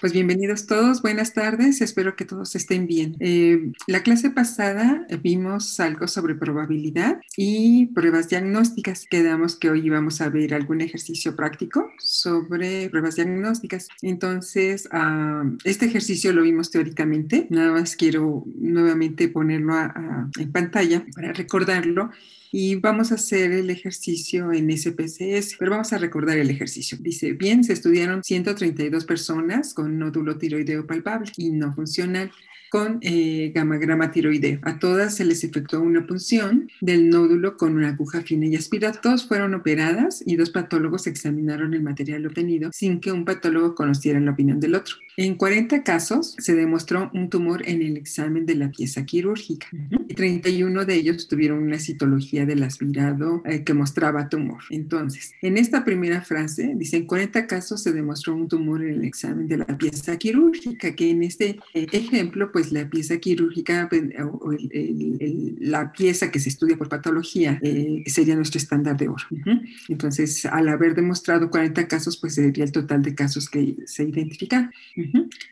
Pues bienvenidos todos, buenas tardes, espero que todos estén bien. Eh, la clase pasada vimos algo sobre probabilidad y pruebas diagnósticas. Quedamos que hoy íbamos a ver algún ejercicio práctico sobre pruebas diagnósticas. Entonces, uh, este ejercicio lo vimos teóricamente, nada más quiero nuevamente ponerlo en pantalla para recordarlo y vamos a hacer el ejercicio en SPSS, pero vamos a recordar el ejercicio. Dice, bien, se estudiaron 132 personas con nódulo tiroideo palpable y no funcional con eh, gamagrama tiroideo. A todas se les efectuó una punción del nódulo con una aguja fina y aspirada. Todos fueron operadas y dos patólogos examinaron el material obtenido sin que un patólogo conociera la opinión del otro. En 40 casos se demostró un tumor en el examen de la pieza quirúrgica y 31 de ellos tuvieron una citología del aspirado eh, que mostraba tumor. Entonces, en esta primera frase dice, en 40 casos se demostró un tumor en el examen de la pieza quirúrgica, que en este eh, ejemplo, pues la pieza quirúrgica pues, o el, el, el, la pieza que se estudia por patología eh, sería nuestro estándar de oro. Entonces, al haber demostrado 40 casos, pues sería el total de casos que se identifican.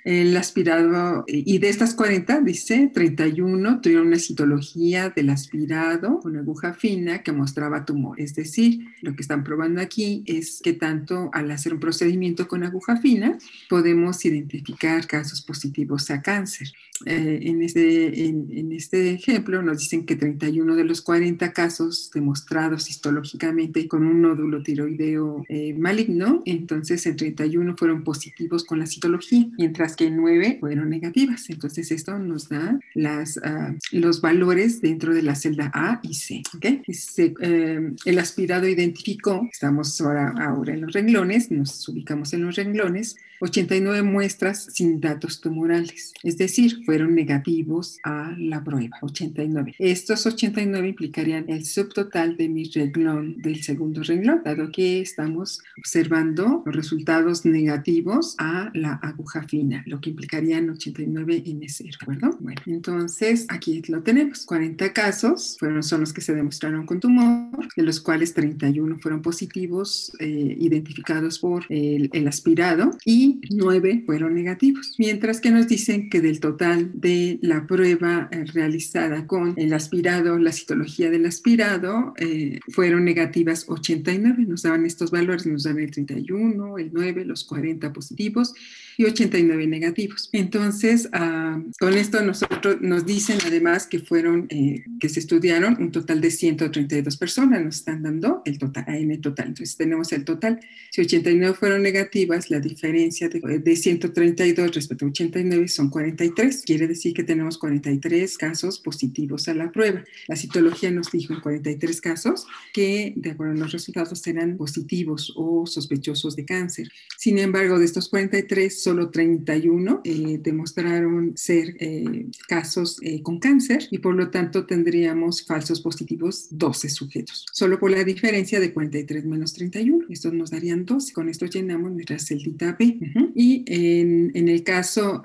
El aspirado, y de estas 40, dice, 31 tuvieron una citología del aspirado con aguja fina que mostraba tumor. Es decir, lo que están probando aquí es que tanto al hacer un procedimiento con aguja fina, podemos identificar casos positivos a cáncer. Eh, en, este, en, en, este ejemplo nos dicen que 31 de los 40 casos demostrados histológicamente con un nódulo tiroideo eh, maligno, entonces en 31 fueron positivos con la citología mientras que 9 fueron negativas. Entonces esto nos da las, uh, los valores dentro de la celda A y C. ¿okay? Se, eh, el aspirado identificó, estamos ahora, ahora en los renglones, nos ubicamos en los renglones, 89 muestras sin datos tumorales, es decir, fueron negativos a la prueba, 89. Estos 89 implicarían el subtotal de mi renglón del segundo renglón, dado que estamos observando los resultados negativos a la aguja fina, lo que implicarían 89 N0, ¿de acuerdo? Bueno, entonces aquí lo tenemos. 40 casos fueron, son los que se demostraron con tumor, de los cuales 31 fueron positivos, eh, identificados por el, el aspirado, y 9 fueron negativos. Mientras que nos dicen que del total de la prueba eh, realizada con el aspirado, la citología del aspirado, eh, fueron negativas 89. Nos daban estos valores, nos dan el 31, el 9, los 40 positivos y 89 negativos. Entonces, uh, con esto nosotros nos dicen además que fueron, eh, que se estudiaron un total de 132 personas, nos están dando el total, AN total. Entonces tenemos el total. Si 89 fueron negativas, la diferencia de, de 132 respecto a 89 son 43. Quiere decir que tenemos 43 casos positivos a la prueba. La citología nos dijo en 43 casos que, de acuerdo a los resultados, eran positivos o sospechosos de cáncer. Sin embargo, de estos 43, solo 31 eh, demostraron ser eh, casos eh, con cáncer y por lo tanto tendríamos falsos positivos 12 sujetos. Solo por la diferencia de 43 menos 31. Estos nos darían 12. Con esto llenamos nuestra celdita B. Y en, el caso,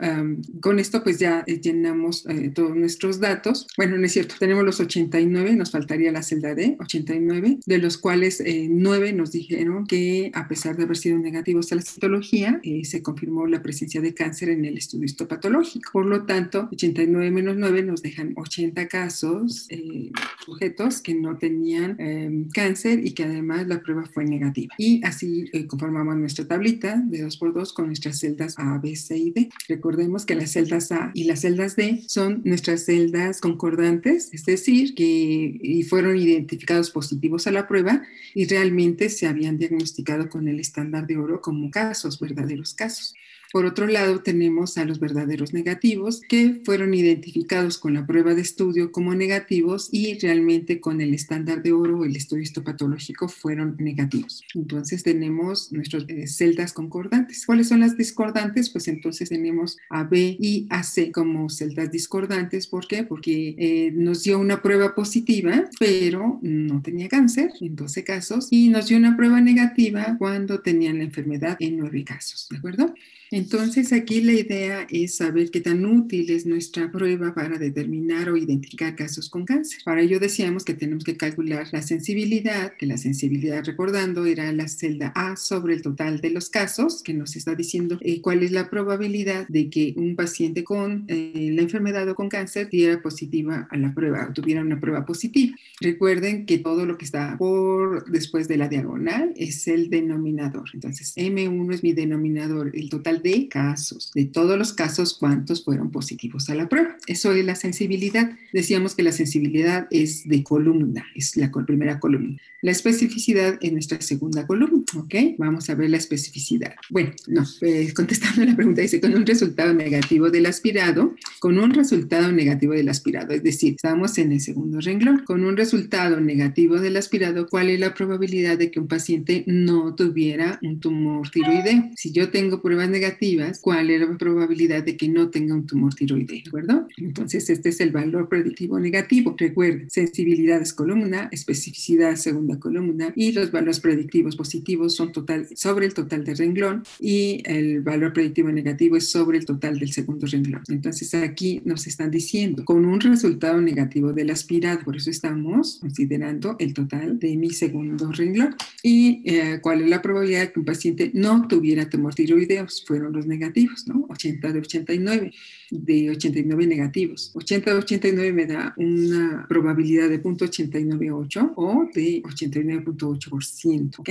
con esto pues ya llenamos todos nuestros datos. Bueno, no es cierto. Tenemos los 89, nos faltaría la celda D, 89, de los cuales 9 nos dijeron que a pesar de haber sido negativos a la citología, se confirmó la presencia de cáncer en el estudio histopatológico. Por lo tanto, 89 menos 9 nos dejan 80 casos, eh, sujetos que no tenían eh, cáncer y que además la prueba fue negativa. Y así eh, conformamos nuestra tablita de 2x2 con nuestras celdas A, B, C y D. Recordemos que las celdas A y las celdas D son nuestras celdas concordantes, es decir, que fueron identificados positivos a la prueba y realmente se habían diagnosticado con el estándar de oro como casos, verdaderos casos. Por otro lado, tenemos a los verdaderos negativos que fueron identificados con la prueba de estudio como negativos y realmente con el estándar de oro, el estudio histopatológico, fueron negativos. Entonces tenemos nuestras eh, celdas concordantes. ¿Cuáles son las discordantes? Pues entonces tenemos a B y a C como celdas discordantes. ¿Por qué? Porque eh, nos dio una prueba positiva, pero no tenía cáncer en 12 casos y nos dio una prueba negativa cuando tenían la enfermedad en 9 casos. ¿De acuerdo? Entonces aquí la idea es saber qué tan útil es nuestra prueba para determinar o identificar casos con cáncer. Para ello decíamos que tenemos que calcular la sensibilidad, que la sensibilidad, recordando, era la celda A sobre el total de los casos, que nos está diciendo eh, cuál es la probabilidad de que un paciente con eh, la enfermedad o con cáncer diera positiva a la prueba o tuviera una prueba positiva. Recuerden que todo lo que está por después de la diagonal es el denominador. Entonces, M1 es mi denominador, el total de casos. De todos los casos, ¿cuántos fueron positivos a la prueba? Eso es la sensibilidad. Decíamos que la sensibilidad es de columna, es la primera columna. La especificidad es nuestra segunda columna, ¿ok? Vamos a ver la especificidad. Bueno, no, pues, contestando la pregunta, dice, con un resultado negativo del aspirado, con un resultado negativo del aspirado, es decir, estamos en el segundo renglón, con un resultado negativo del aspirado, ¿cuál es la probabilidad de que un paciente no tuviera un tumor tiroideo? Si yo tengo pruebas negativas, ¿cuál es la probabilidad de que no tenga un tumor tiroideo? ¿De acuerdo? Entonces, este es el valor predictivo negativo. Recuerden, sensibilidad es columna, especificidad segunda columna y los valores predictivos positivos son total sobre el total del renglón y el valor predictivo negativo es sobre el total del segundo renglón. Entonces, aquí nos están diciendo con un resultado negativo del aspirado, por eso estamos considerando el total de mi segundo renglón. ¿Y eh, cuál es la probabilidad de que un paciente no tuviera tumor tiroideo? Fueron los negativos, ¿no? 80 de 89 de 89 negativos. 80 de 89 me da una probabilidad de 0.898 o de 89.8%. ¿ok?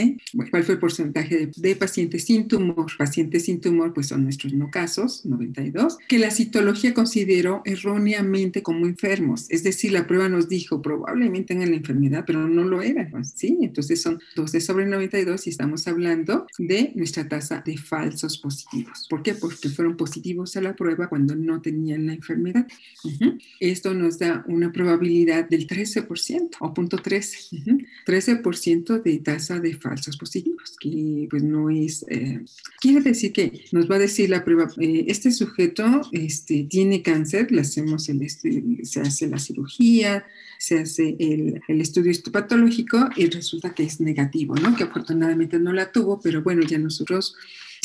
¿cuál fue el porcentaje de, pacientes sin tumor? Pacientes sin tumor, pues son nuestros no casos, 92, que la citología consideró erróneamente como enfermos. Es decir, la prueba nos dijo probablemente tengan la enfermedad, pero no lo eran. ¿sí? Entonces son 12 sobre 92 y estamos hablando de nuestra tasa de falsos positivos. ¿Por qué? Porque fueron positivos a la prueba cuando no tenían la enfermedad. Esto nos da una probabilidad del 13% o punto 13. 13% de tasa de falsos positivos, que pues no es, eh, quiere decir que nos va a decir la prueba, eh, este sujeto este, tiene cáncer, le hacemos el, se hace la cirugía, se hace el, el estudio histopatológico y resulta que es negativo, ¿no? Que afortunadamente no la tuvo, pero bueno, ya nosotros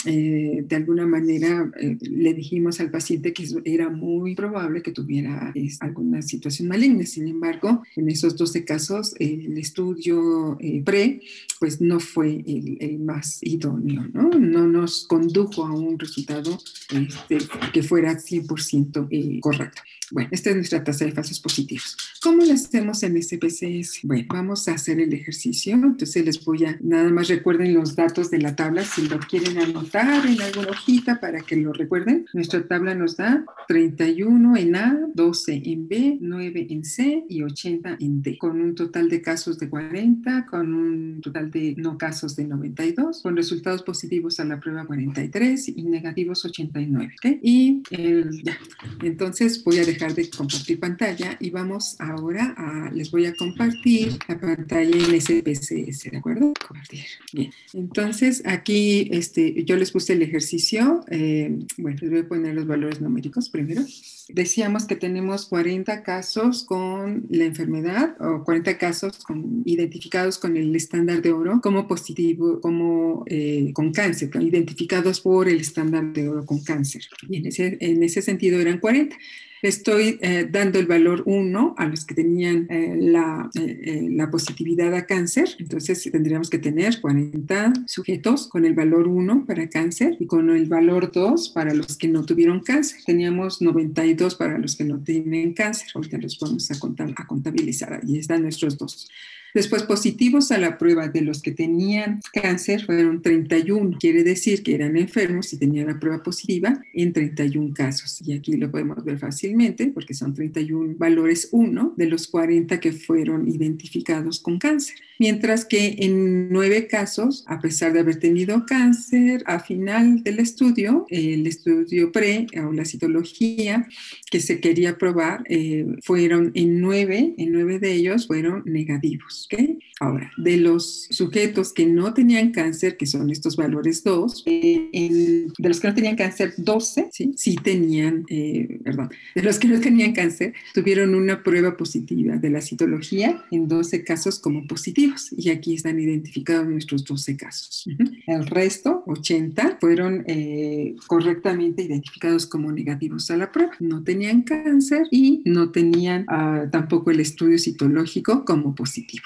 eh, de alguna manera eh, le dijimos al paciente que era muy probable que tuviera alguna situación maligna. Sin embargo, en esos 12 casos, el estudio eh, pre, pues no fue el, más idóneo, ¿no? No nos condujo a un resultado este, que fuera 100% correcto. Bueno, esta es nuestra tasa de falsos positivos. ¿Cómo lo hacemos en SPCS? Bueno, vamos a hacer el ejercicio. Entonces les voy a, nada más recuerden los datos de la tabla si lo quieren anotar en alguna hojita para que lo recuerden. Nuestra tabla nos da 31 en A, 12 en B, 9 en C y 80 en D, con un total de casos de 40, con un total de no casos de 92, con resultados positivos a la prueba 43 y negativos 89. ¿okay? Y ya, entonces voy a dejar de compartir pantalla y vamos ahora a, les voy a compartir la pantalla en SPSS, ¿de acuerdo? Compartir. Bien, entonces aquí este, yo les puse el ejercicio, eh, bueno, les voy a poner los valores numéricos primero. Decíamos que tenemos 40 casos con la enfermedad o 40 casos con, identificados con el estándar de oro como positivo, como eh, con cáncer, identificados por el estándar de oro con cáncer. Y en ese, en ese sentido eran 40 estoy eh, dando el valor 1 a los que tenían eh, la, la, positividad a cáncer. Entonces tendríamos que tener 40 sujetos con el valor 1 para cáncer y con el valor 2 para los que no tuvieron cáncer. Teníamos 92 para los que no tienen cáncer. Ahorita los vamos a, a contabilizar. Ahí están nuestros dos. Después, positivos a la prueba de los que tenían cáncer fueron 31. Quiere decir que eran enfermos y tenían la prueba positiva en 31 casos. Y aquí lo podemos ver fácilmente porque son 31 valores 1 de los 40 que fueron identificados con cáncer. Mientras que en 9 casos, a pesar de haber tenido cáncer, a final del estudio, el estudio pre o la citología que se quería probar, eh, fueron en 9, en 9 de ellos fueron negativos. Ahora, de los sujetos que no tenían cáncer, que son estos valores 2, eh, de los que no tenían cáncer, 12, sí, sí tenían, eh, perdón, de los que no tenían cáncer, tuvieron una prueba positiva de la citología en 12 casos como positivos. Y aquí están identificados nuestros 12 casos. El resto, 80, fueron eh, correctamente identificados como negativos a la prueba. No tenían cáncer y no tenían ah, tampoco el estudio citológico como positivo.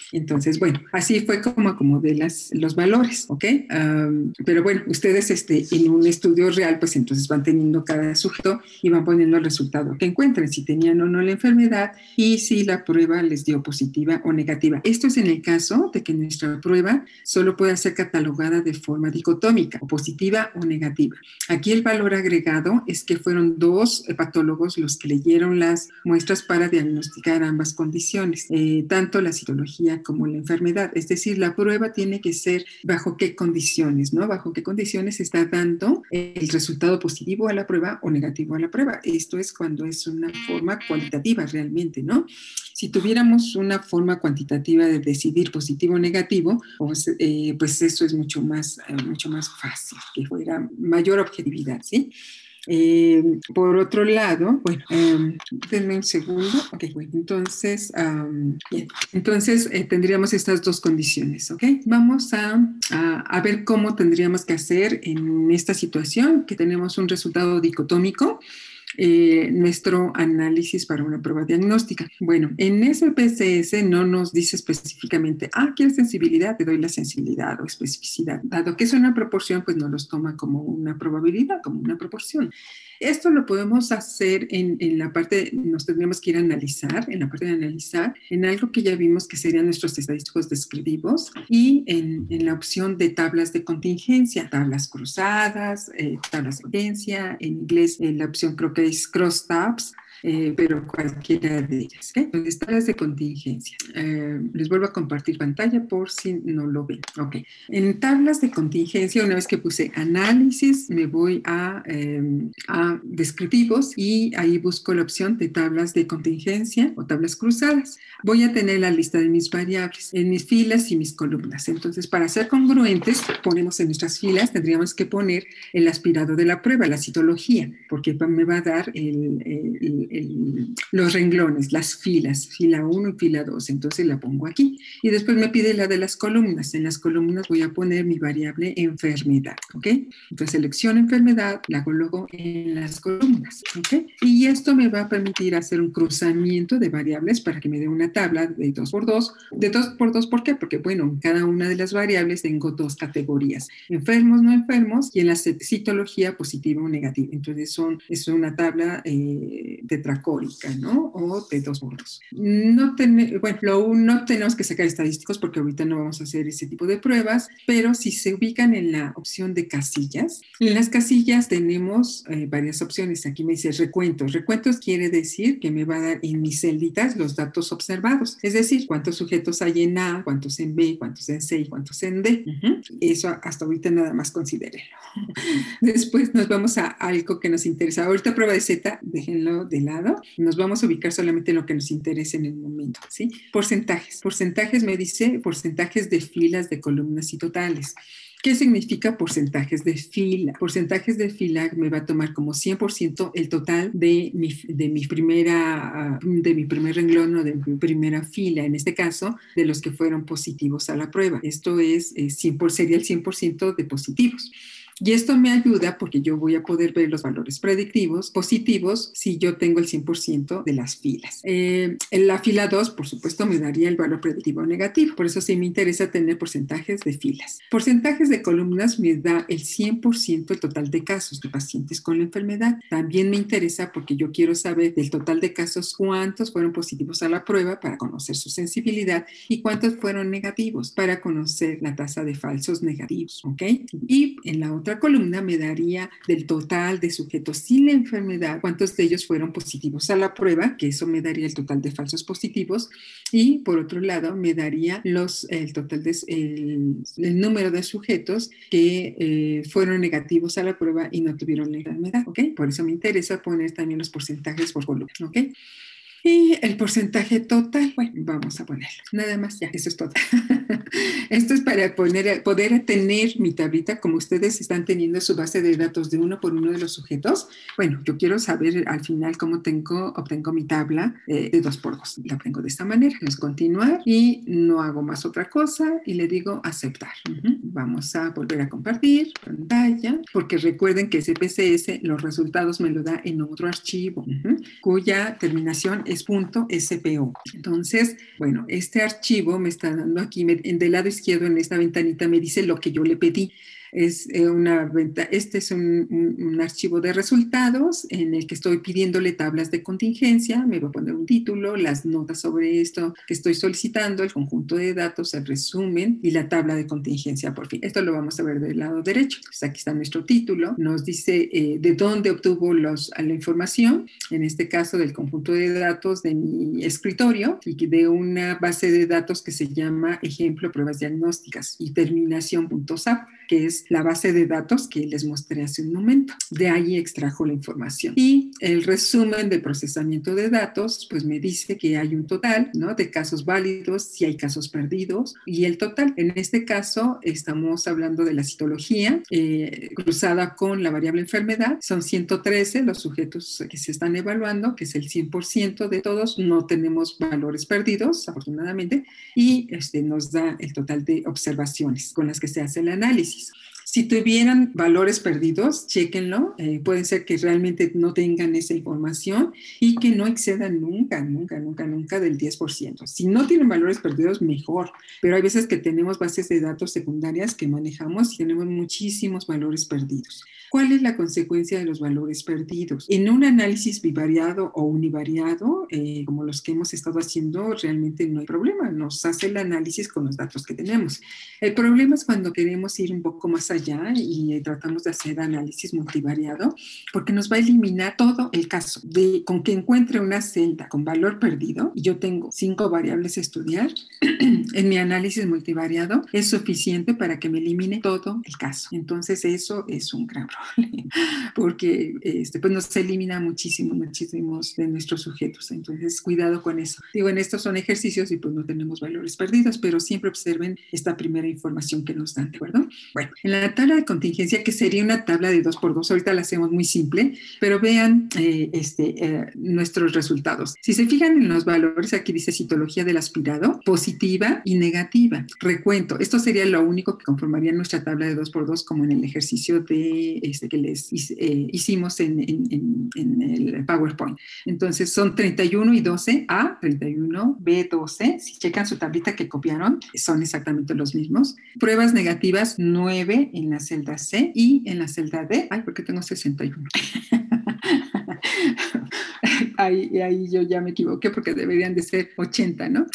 Entonces, bueno, así fue como acomodé los valores, ¿ok? pero bueno, ustedes este, en un estudio real, pues entonces van teniendo cada sujeto y van poniendo el resultado que encuentren, si tenían o no la enfermedad y si la prueba les dio positiva o negativa. Esto es en el caso de que nuestra prueba solo pueda ser catalogada de forma dicotómica, o positiva o negativa. Aquí el valor agregado es que fueron dos patólogos los que leyeron las muestras para diagnosticar ambas condiciones, eh, tanto la citología como la enfermedad. Es decir, la prueba tiene que ser bajo qué condiciones, ¿no? Bajo qué condiciones está dando el resultado positivo a la prueba o negativo a la prueba. Esto es cuando es una forma cualitativa realmente, ¿no? Si tuviéramos una forma cuantitativa de decidir positivo o negativo, pues, eh, pues eso es mucho más, eh, mucho más fácil, que fuera mayor objetividad, ¿sí? Eh, por otro lado, bueno, um, denme un segundo. Entonces, bien. entonces eh, tendríamos estas dos condiciones, ¿ok? Vamos a, a, ver cómo tendríamos que hacer en esta situación, que tenemos un resultado dicotómico. Eh, nuestro análisis para una prueba diagnóstica. Bueno, en ese PCS no nos dice específicamente, ah, ¿quieres sensibilidad? Te doy la sensibilidad o especificidad. Dado que es una proporción, pues no los toma como una probabilidad, como una proporción. Esto lo podemos hacer en, la parte, nos tendríamos que ir a analizar, en la parte de analizar, en algo que ya vimos que serían nuestros estadísticos descriptivos y en, la opción de tablas de contingencia, tablas cruzadas, eh, tablas de contingencia, en inglés eh, la opción creo que es cross tabs, eh, pero cualquiera de ellas. ¿eh? Tablas de contingencia. Eh, les vuelvo a compartir pantalla por si no lo ven. Ok. En tablas de contingencia, una vez que puse análisis, me voy a, em, a descriptivos y ahí busco la opción de tablas de contingencia o tablas cruzadas. Voy a tener la lista de mis variables en mis filas y mis columnas. Entonces, para ser congruentes, ponemos en nuestras filas, tendríamos que poner el aspirado de la prueba, la citología, porque me va a dar el los renglones, las filas, fila 1 y fila 2. Entonces la pongo aquí. Y después me pide la de las columnas. En las columnas voy a poner mi variable enfermedad. ¿Ok? Entonces selecciono enfermedad, la coloco en las columnas. ¿Ok? Y esto me va a permitir hacer un cruzamiento de variables para que me dé una tabla de 2 por 2. De 2 por 2, ¿por qué? Porque, bueno, en cada una de las variables tengo dos categorías. Enfermos, no enfermos y en la citología positiva o negativa. Entonces son, es una tabla eh, de tetracórica, ¿no? O de dos bordos. No bueno, no tenemos que sacar estadísticos porque ahorita no vamos a hacer ese tipo de pruebas, pero si se ubican en la opción de casillas, en las casillas tenemos eh, varias opciones. Aquí me dice recuentos. Recuentos quiere decir que me va a dar en mis celditas los datos observados, es decir, cuántos sujetos hay en A, cuántos en B, cuántos en C y cuántos en D. Eso hasta ahorita nada más considere. Después nos vamos a algo que nos interesa. Ahorita prueba de Z, déjenlo de lado. Nos vamos a ubicar solamente en lo que nos interesa en el momento, ¿sí? Porcentajes. Porcentajes me dice porcentajes de filas, de columnas y totales. ¿Qué significa porcentajes de fila? Porcentajes de fila me va a tomar como 100% el total de mi, de mi primera, de mi primer renglón o de mi primera fila, en este caso, de los que fueron positivos a la prueba. Esto es, 100 eh, sería el 100% de positivos. Y esto me ayuda porque yo voy a poder ver los valores predictivos positivos si yo tengo el 100% de las filas. Eh, en la fila 2, por supuesto, me daría el valor predictivo negativo. Por eso sí me interesa tener porcentajes de filas. Porcentajes de columnas me da el 100% del total de casos de pacientes con la enfermedad. También me interesa porque yo quiero saber del total de casos cuántos fueron positivos a la prueba para conocer su sensibilidad y cuántos fueron negativos para conocer la tasa de falsos negativos. ¿Ok? Y en la otra columna me daría del total de sujetos sin la enfermedad, cuántos de ellos fueron positivos a la prueba, que eso me daría el total de falsos positivos, y por otro lado me daría los, el total de, el, número de sujetos que eh, fueron negativos a la prueba y no tuvieron la enfermedad, ¿ok? Por eso me interesa poner también los porcentajes por columna, ¿ok? Y el porcentaje total, bueno, vamos a ponerlo. Nada más, ya, eso es todo. Esto es para poner, poder tener mi tablita como ustedes están teniendo su base de datos de uno por uno de los sujetos. Bueno, yo quiero saber al final cómo tengo, obtengo mi tabla eh, de dos por dos. La tengo de esta manera. Es continuar y no hago más otra cosa y le digo aceptar. Vamos a volver a compartir pantalla porque recuerden que CPCS los resultados me lo da en otro archivo cuya terminación .spo. Entonces, bueno, este archivo me está dando aquí, en del lado izquierdo en esta ventanita me dice lo que yo le pedí es eh, una venta, este es un, archivo de resultados en el que estoy pidiéndole tablas de contingencia, me voy a poner un título, las notas sobre esto que estoy solicitando, el conjunto de datos, el resumen y la tabla de contingencia por fin. Esto lo vamos a ver del lado derecho. Pues aquí está nuestro título, nos dice eh, de dónde obtuvo los, la información, en este caso del conjunto de datos de mi escritorio y de una base de datos que se llama ejemplo pruebas diagnósticas y terminación.sap, que es la base de datos que les mostré hace un momento. De ahí extrajo la información. Y el resumen del procesamiento de datos, pues me dice que hay un total, ¿no? De casos válidos, si hay casos perdidos y el total. En este caso, estamos hablando de la citología eh, cruzada con la variable enfermedad. Son 113 los sujetos que se están evaluando, que es el 100% de todos. No tenemos valores perdidos, afortunadamente, y este, nos da el total de observaciones con las que se hace el análisis. Si tuvieran valores perdidos, chéquenlo. Eh, ser que realmente no tengan esa información y que no excedan nunca, nunca, nunca, nunca del 10%. Si no tienen valores perdidos, mejor. Pero hay veces que tenemos bases de datos secundarias que manejamos y tenemos muchísimos valores perdidos. ¿Cuál es la consecuencia de los valores perdidos? En un análisis bivariado o univariado, eh, como los que hemos estado haciendo, realmente no hay problema. Nos hace el análisis con los datos que tenemos. El problema es cuando queremos ir un poco más allá y eh, tratamos de hacer análisis multivariado, porque nos va a eliminar todo el caso. De, con que encuentre una celda con valor perdido, y yo tengo cinco variables a estudiar, en mi análisis multivariado es suficiente para que me elimine todo el caso. Entonces eso es un gran problema. porque este, pues nos elimina muchísimo, muchísimos de nuestros sujetos. Entonces, cuidado con eso. Digo, en estos son ejercicios y pues no tenemos valores perdidos, pero siempre observen esta primera información que nos dan, ¿de acuerdo? Bueno, en la tabla de contingencia, que sería una tabla de 2 por 2 ahorita la hacemos muy simple, pero vean eh, este, eh, nuestros resultados. Si se fijan en los valores, aquí dice citología del aspirado, positiva y negativa. Recuento, esto sería lo único que conformaría nuestra tabla de 2 por 2 como en el ejercicio de este, que les eh, hicimos en, el PowerPoint. Entonces son 31 y 12 A, 31 B, 12. Si checan su tablita que copiaron, son exactamente los mismos. Pruebas negativas 9 en la celda C y en la celda D. Ay, ¿por qué tengo 61? ahí, yo ya me equivoqué porque deberían de ser 80, ¿no?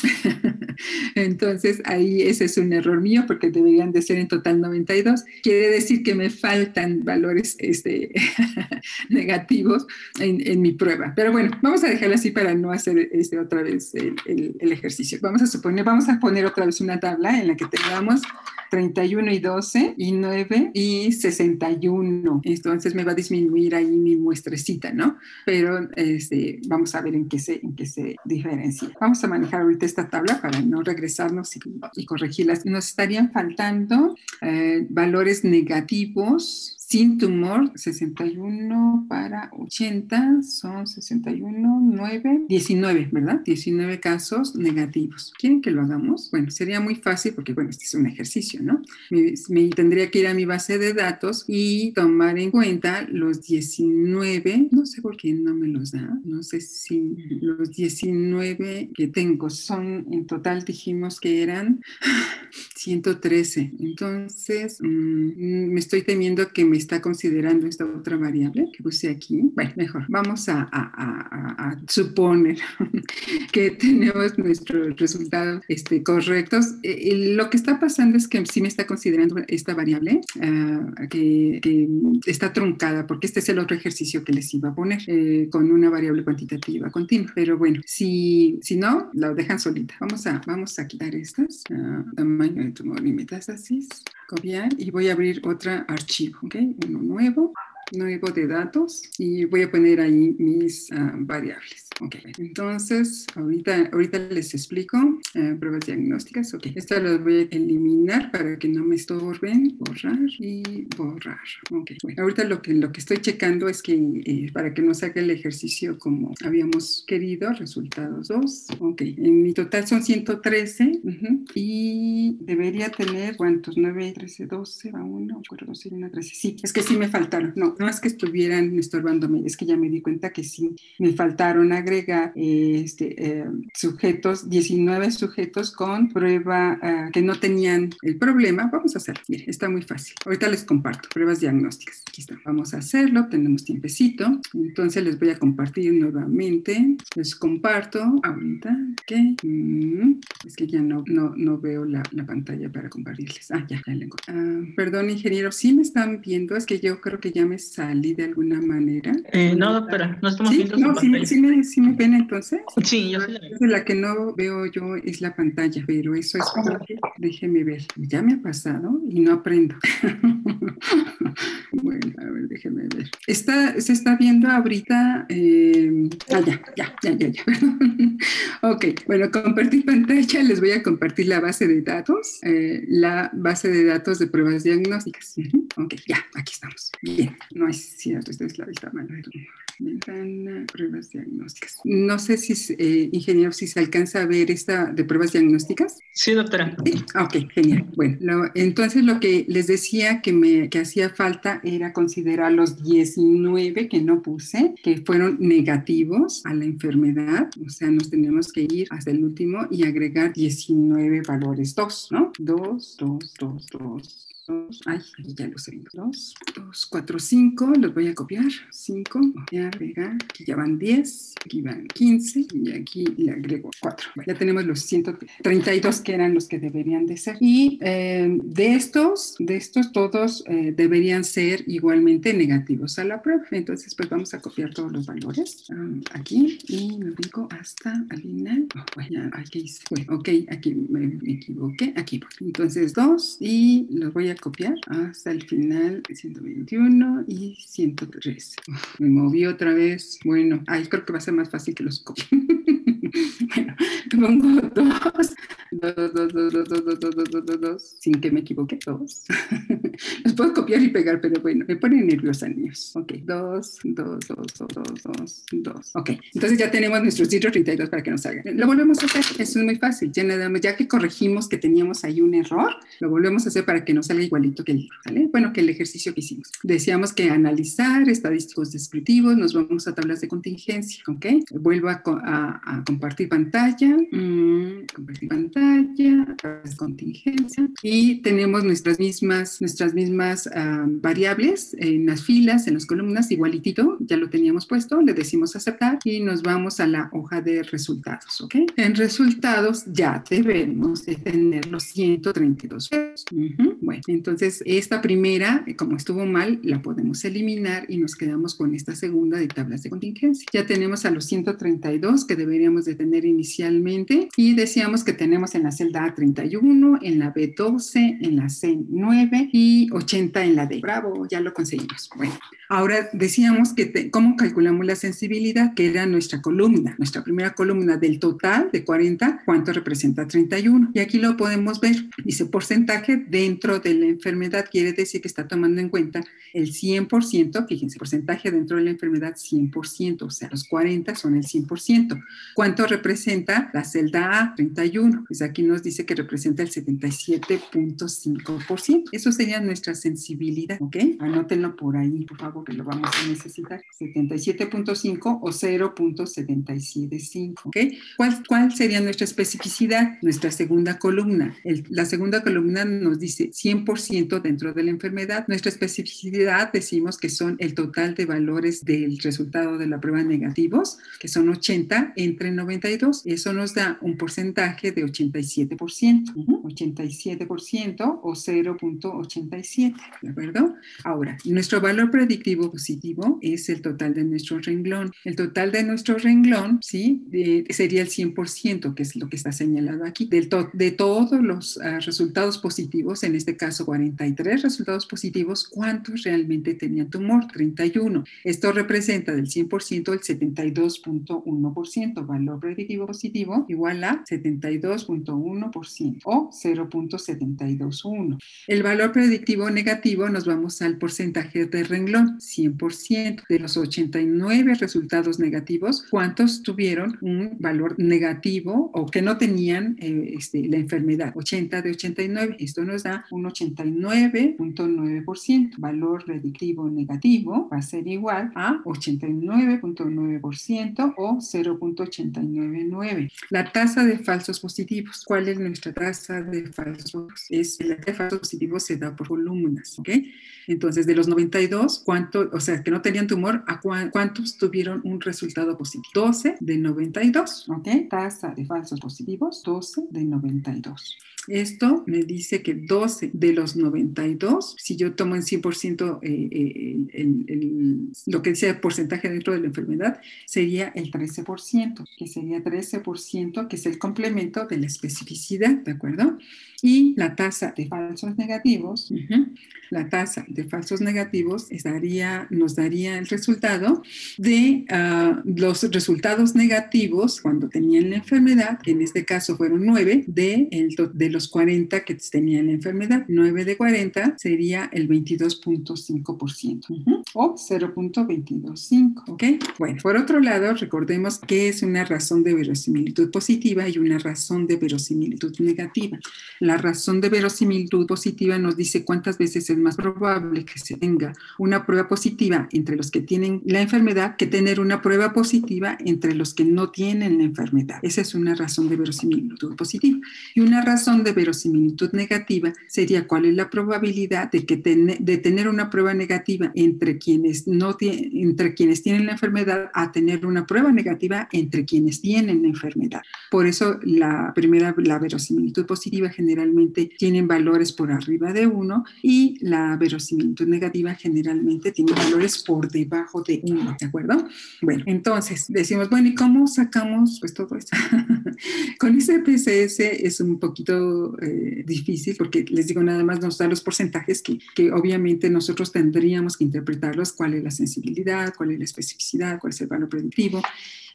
Entonces ahí ese es un error mío porque deberían de ser en total 92. Quiere decir que me faltan valores este, negativos en, mi prueba. Pero bueno, vamos a dejarlo así para no hacer este, otra vez el, el ejercicio. Vamos a suponer, vamos a poner otra vez una tabla en la que tengamos 31 y 12 y 9 y 61. Entonces me va a disminuir ahí mi muestrecita, ¿no? Pero este, vamos a ver en qué, se, en qué se diferencia. Vamos a manejar ahorita esta tabla para no regresarnos y, corregirlas. Nos estarían faltando eh, valores negativos sin tumor, 61 para 80, son 61, 9, 19, ¿verdad? 19 casos negativos. ¿Quieren que lo hagamos? Bueno, sería muy fácil porque, bueno, este es un ejercicio, ¿no? Me, tendría que ir a mi base de datos y tomar en cuenta los 19, no sé por qué no me los da, no sé si los 19 que tengo son, en total dijimos que eran 113. Entonces, mm, me estoy temiendo que me está considerando esta otra variable que puse aquí. Bueno, mejor, vamos a, suponer que tenemos nuestros resultados este, correctos. Eh, lo que está pasando es que sí me está considerando esta variable ah, que, está truncada, porque este es el otro ejercicio que les iba a poner eh, con una variable cuantitativa continua. Pero bueno, si, si no, lo dejan solita. Vamos a, vamos a quitar estas. Uh, tamaño de tumor y metástasis copiar y voy a abrir otro archivo, ¿ok? Uno nuevo. nuevo de datos y voy a poner ahí mis uh, variables. Ok, entonces ahorita, ahorita les explico uh, pruebas diagnósticas. Ok, esto lo voy a eliminar para que no me estorben. Borrar y borrar. Ok, bueno, ahorita lo que, lo que estoy checando es que eh, para que nos haga el ejercicio como habíamos querido, resultados 2. Ok, en mi total son 113 uh -huh, y debería tener, ¿cuántos? 9, 13, 12, a 1, 4, 12, 1, 13. Sí, es que sí me faltaron. No, no es que estuvieran estorbándome, es que ya me di cuenta que sí me faltaron agregar eh, este, eh, sujetos, 19 sujetos con prueba uh, que no tenían el problema. Vamos a hacerlo. Mire, está muy fácil. Ahorita les comparto pruebas diagnósticas. Aquí está. Vamos a hacerlo. Tenemos tiempecito. Entonces les voy a compartir nuevamente. Les comparto ahorita. Ok. Mm, es que ya no, no, no veo la, la, pantalla para compartirles. Ah, ya, ya la encontré. Ah, perdón, ingeniero. ¿Sí me están viendo? Es que yo creo que ya me salí de alguna manera. Eh, no, doctora. No estamos ¿Sí? viendo no, su ¿sí, pantalla. ¿sí, me, ¿Sí me ven entonces? Sí, yo la veo. La que no veo yo es la pantalla, pero eso es porque, déjeme ver, ya me ha pasado y no aprendo. bueno, a ver, déjeme ver. Está, se está viendo ahorita, eh, ah, ya, ya, ya, ya, ya. ok, bueno, compartir pantalla, les voy a compartir la base de datos, eh, la base de datos de pruebas diagnósticas. Ok, ya, aquí estamos. Bien, no es cierto, esta es la vista mala. Ventana, pruebas diagnósticas. No sé si, eh, ingeniero, si se alcanza a ver esta de pruebas diagnósticas. Sí, doctora. Sí, ok, genial. Bueno, lo, entonces lo que les decía que me que hacía falta era considerar los 19 que no puse, que fueron negativos a la enfermedad. O sea, nos tenemos que ir hasta el último y agregar 19 valores 2, ¿no? 2, 2, 2, 2. Ay, ya los he dos, dos, cuatro, cinco, los voy a copiar, cinco, copiar, pegar, aquí ya van 10, aquí van 15 y aquí le agrego 4. Bueno, ya tenemos los 132 que eran los que deberían de ser. Y eh, de estos, de estos todos eh, deberían ser igualmente negativos a la prueba. Entonces, pues vamos a copiar todos los valores um, aquí y me ubico hasta al final. Oh, bueno, aquí hice. Bueno, ok, aquí me, me equivoqué, aquí. Entonces, 2 y los voy a copiar hasta el final 121 y 103. Uf, me moví otra vez. Bueno, ahí creo que va a ser más fácil que los copie. bueno, pongo 2, 2, 2, 2, 2, 2, 2, 2, 2, 2, 2, sin que me equivoque, 2. los puedo copiar y pegar, pero bueno, me ponen nerviosa, niños. Ok, 2, 2, 2, 2, 2, 2, 2. Ok, entonces ya tenemos nuestros 132 para que nos salgan. Lo volvemos a hacer, eso es muy fácil. Ya, nada más, ya que corregimos que teníamos ahí un error, lo volvemos a hacer para que nos salga igualito que el, ¿vale? Bueno, que el ejercicio que hicimos. Decíamos que analizar estadísticos descriptivos, nos vamos a tablas de contingencia, ¿ok? Vuelvo a, compartir pantalla, mm, compartir pantalla, tablas de contingencia y tenemos nuestras mismas, nuestras mismas um, variables en las filas, en las columnas, igualitito, ya lo teníamos puesto, le decimos aceptar y nos vamos a la hoja de resultados, ¿ok? En resultados ya debemos de tener los 132 pesos. Uh -huh. Bueno, entonces esta primera, como estuvo mal, la podemos eliminar y nos quedamos con esta segunda de tablas de contingencia. Ya tenemos a los 132 que deberíamos de tener inicialmente y decíamos que tenemos en la celda A31, en la B12, en la C9 y 80 en la D. Bravo, ya lo conseguimos. Bueno, ahora decíamos que te, cómo calculamos la sensibilidad, que era nuestra columna, nuestra primera columna del total de 40, cuánto representa 31. Y aquí lo podemos ver, dice porcentaje dentro de la enfermedad, quiere decir que está tomando en cuenta el 100%, fíjense, porcentaje dentro de la enfermedad 100%, o sea, los 40 son el 100%. ¿Cuánto representa la celda A? 31. Pues aquí nos dice que representa el 77.5%. Eso sería nuestra sensibilidad, ¿ok? Anótenlo por ahí, por favor, que lo vamos a necesitar. 77.5 o 0.775, ¿ok? ¿Cuál, ¿Cuál sería nuestra especificidad? Nuestra segunda columna. El, la segunda columna nos dice 100% dentro de la enfermedad. Nuestra especificidad decimos que son el total de valores del resultado de la prueba negativos, que son 80 entre 92. Eso nos da un porcentaje de 87%. Uh -huh. 87% o 0.87 47, ¿de acuerdo? Ahora, nuestro valor predictivo positivo es el total de nuestro renglón. El total de nuestro renglón, ¿sí? sería el 100%, que es lo que está señalado aquí, Del de todos los uh, resultados positivos, en este caso 43 resultados positivos, ¿cuántos realmente tenían tumor? 31. Esto representa del 100% el 72.1%, valor predictivo positivo igual a 72.1% o 0.721. El valor predictivo negativo nos vamos al porcentaje de renglón, 100% de los 89 resultados negativos, ¿cuántos tuvieron un valor negativo o que no tenían eh, este, la enfermedad? 80 de 89. Esto nos da un 89.9%. Valor predictivo negativo va a ser igual a 89.9% o 0.899. La tasa de falsos positivos. ¿Cuál es nuestra tasa de falsos positivos? Es la tasa de falsos positivos se da por columnas, ¿ok? Entonces, de los 92, ¿cuánto, o sea, que no tenían tumor, a cuántos tuvieron un resultado positivo? 12 de 92, ¿ok? Tasa de falsos positivos, 12 de 92. Esto me dice que 12 de los 92, si yo tomo en 100% eh, eh, lo que dice el porcentaje dentro de la enfermedad, sería el 13%, que sería 13%, que es el complemento de la especificidad, ¿de acuerdo? Y la tasa de falsos negativos, la tasa falsos negativos estaría, nos daría el resultado de ah, los resultados negativos cuando tenían la enfermedad, en este caso fueron 9 de, el, de los 40 que tenían la enfermedad. 9 de 40 sería el 22.5% o 0.225. ¿Ok? Bueno, por otro lado, recordemos que es una razón de verosimilitud positiva y una razón de verosimilitud negativa. La razón de verosimilitud positiva nos dice cuántas veces es más probable que se tenga una prueba positiva entre los que tienen la enfermedad que tener una prueba positiva entre los que no tienen la enfermedad. Esa es una razón de verosimilitud positiva. Y una razón de verosimilitud negativa sería cuál es la probabilidad de, que de tener una prueba negativa entre quienes, no entre quienes tienen la enfermedad a tener una prueba negativa entre quienes tienen la enfermedad. Por eso la primera, la verosimilitud positiva generalmente tienen valores por arriba de 1 y la verosimilitud negativa generalmente tiene valores por debajo de 1, ¿de acuerdo? Bueno, entonces decimos, bueno, ¿y cómo sacamos pues todo esto? Con ese PCS es un poquito eh, difícil porque les digo, nada más nos da los porcentajes que, que obviamente nosotros tendríamos que interpretarlos, cuál es la sensibilidad, cuál es la especificidad, cuál es el valor predictivo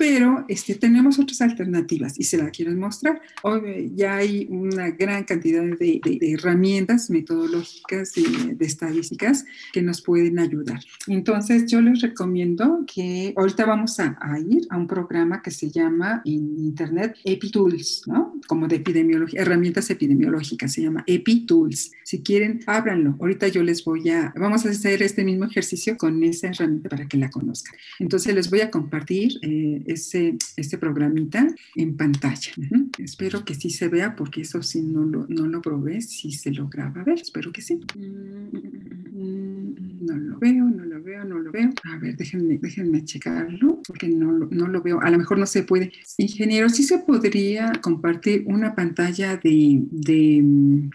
pero este, tenemos otras alternativas y se la quiero mostrar. Hoy ya hay una gran cantidad de, herramientas metodológicas y de estadísticas que nos pueden ayudar. Entonces, yo les recomiendo que ahorita vamos a, ir a un programa que se llama en Internet EpiTools, ¿no? Como de epidemiología, herramientas epidemiológicas, se llama EpiTools. Si quieren, ábranlo. Ahorita yo les voy a, vamos a hacer este mismo ejercicio con esa herramienta para que la conozcan. Entonces, les voy a compartir. Eh, ese, ese programita en pantalla. Espero que sí se vea porque eso sí no lo, no lo probé, si se lo graba. A ver, espero que sí. Mm, no lo veo, no lo veo, no lo veo. A ver, déjenme, déjenme checarlo porque no, no lo veo. A lo mejor no se puede. Ingeniero, sí se podría compartir una pantalla de, de,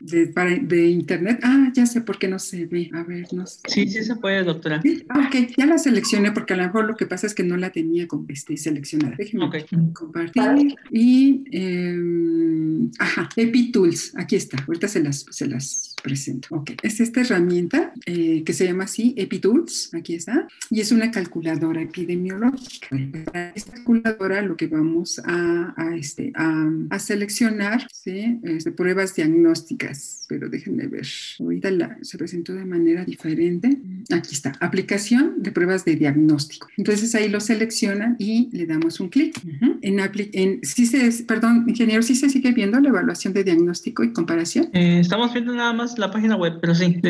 de, de internet. Ah, ya sé por qué no se ve. A ver, no sé. Sí, sí se puede, doctora. Ah, ok, ya la seleccioné porque a lo mejor lo que pasa es que no la tenía con, este, seleccionada Déjenme compartir. Y, eh, ajá, EpiTools, aquí está. Ahorita se las, se las presento. Ok, es esta herramienta eh, que se llama así, EpiTools, aquí está, y es una calculadora epidemiológica. Esta calculadora lo que vamos a, a este, a, a seleccionar, ¿sí? Este, pruebas diagnósticas, pero déjenme ver. Ahorita la, se presentó de manera diferente. Aquí está, aplicación de pruebas de diagnóstico. Entonces ahí lo seleccionan y le damos un clic. en, en, si se, perdón, ingeniero, si se sigue viendo la evaluación de diagnóstico y comparación? Eh, estamos viendo nada más la página web, pero sí,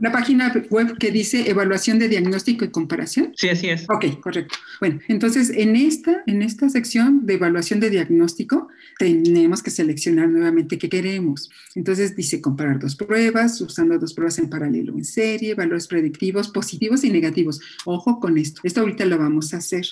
La página web que dice evaluación de diagnóstico y comparación. Sí, así es. Ok, correcto. Bueno, entonces en esta, en esta sección de evaluación de diagnóstico tenemos que seleccionar nuevamente qué queremos. Entonces dice comparar dos pruebas, usando dos pruebas en paralelo en serie, valores predictivos positivos y negativos. Ojo con esto. Esto ahorita lo vamos a hacer.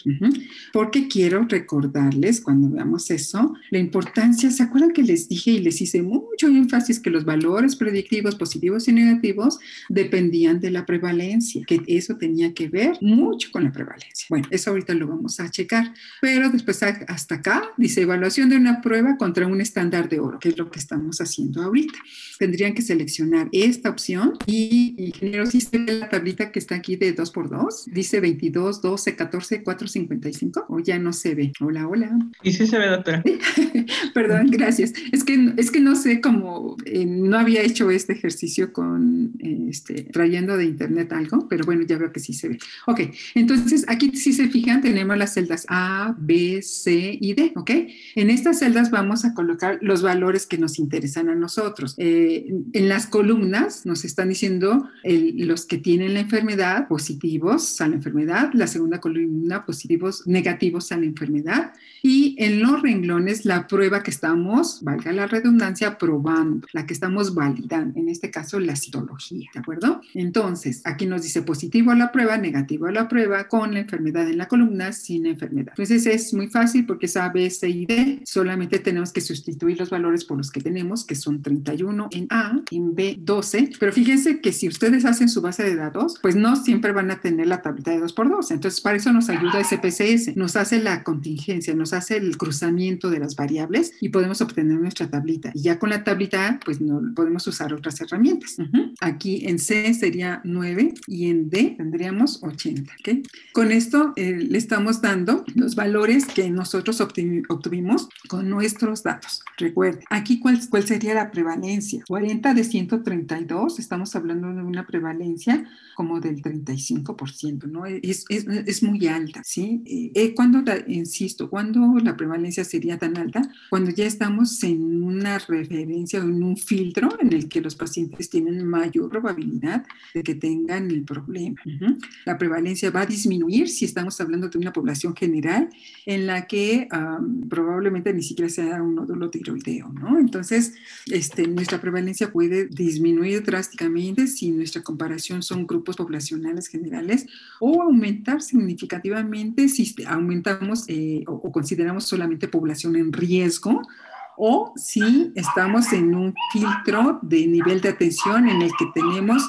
Porque quiero recordarles cuando veamos eso, la importancia, ¿se acuerdan que les dije y les hice mucho énfasis que los valores predictivos positivos y negativos, dependían de la prevalencia, que eso tenía que ver mucho con la prevalencia. Bueno, eso ahorita lo vamos a checar, pero después hasta acá dice evaluación de una prueba contra un estándar de oro, que es lo que estamos haciendo ahorita. Tendrían que seleccionar esta opción y, ingeniero, si se ve la tablita que está aquí de 2 por 2 dice 22, 12, 14, 4, 55, o ya no se ve. Hola, hola. Y sí se ve, doctora. Perdón, gracias. Es que, es que no sé cómo, eh, no había este ejercicio con, este, trayendo de internet algo, pero bueno, ya veo que sí se ve. Ok, entonces aquí si se fijan tenemos las celdas A, B, C y D, ¿ok? En estas celdas vamos a colocar los valores que nos interesan a nosotros. Eh, en las columnas nos están diciendo los que tienen la enfermedad, positivos a la enfermedad, la segunda columna, positivos, negativos a la enfermedad, y en los renglones la prueba que estamos, valga la redundancia, probando, la que estamos validando, en este caso la citología, ¿de acuerdo? Entonces, aquí nos dice positivo a la prueba, negativo a la prueba, con la enfermedad en la columna, sin enfermedad. Entonces es muy fácil porque es A, B, C y D. Solamente tenemos que sustituir los valores por los que tenemos, que son 31 en A, en B 12. Pero fíjense que si ustedes hacen su base de datos, pues no siempre van a tener la tablita de 2 por 2. Entonces, para eso nos ayuda SPSS, nos hace la contingencia, nos hace el cruzamiento de las variables y podemos obtener nuestra tablita. Y ya con la tablita, pues no podemos usar otras herramientas. Aquí en C sería 9 y en D tendríamos 80. ¿okay? Con esto eh, le estamos dando los valores que nosotros obtuvimos con nuestros datos. Recuerden, aquí cuál, cuál sería la prevalencia. 40 de 132, estamos hablando de una prevalencia como del 35%, ¿no? Es, es, es muy alta, ¿sí? Eh, eh, cuando, insisto, cuando la prevalencia sería tan alta? Cuando ya estamos en una referencia o en un filtro en el que los pacientes tienen mayor probabilidad de que tengan el problema. La prevalencia va a disminuir si estamos hablando de una población general en la que probablemente ni siquiera sea un nódulo tiroideo, ¿no? Entonces, este, nuestra prevalencia puede disminuir drásticamente si nuestra comparación son grupos poblacionales generales o aumentar significativamente si aumentamos eh, o consideramos solamente población en riesgo o si estamos en un filtro de nivel de atención en el que tenemos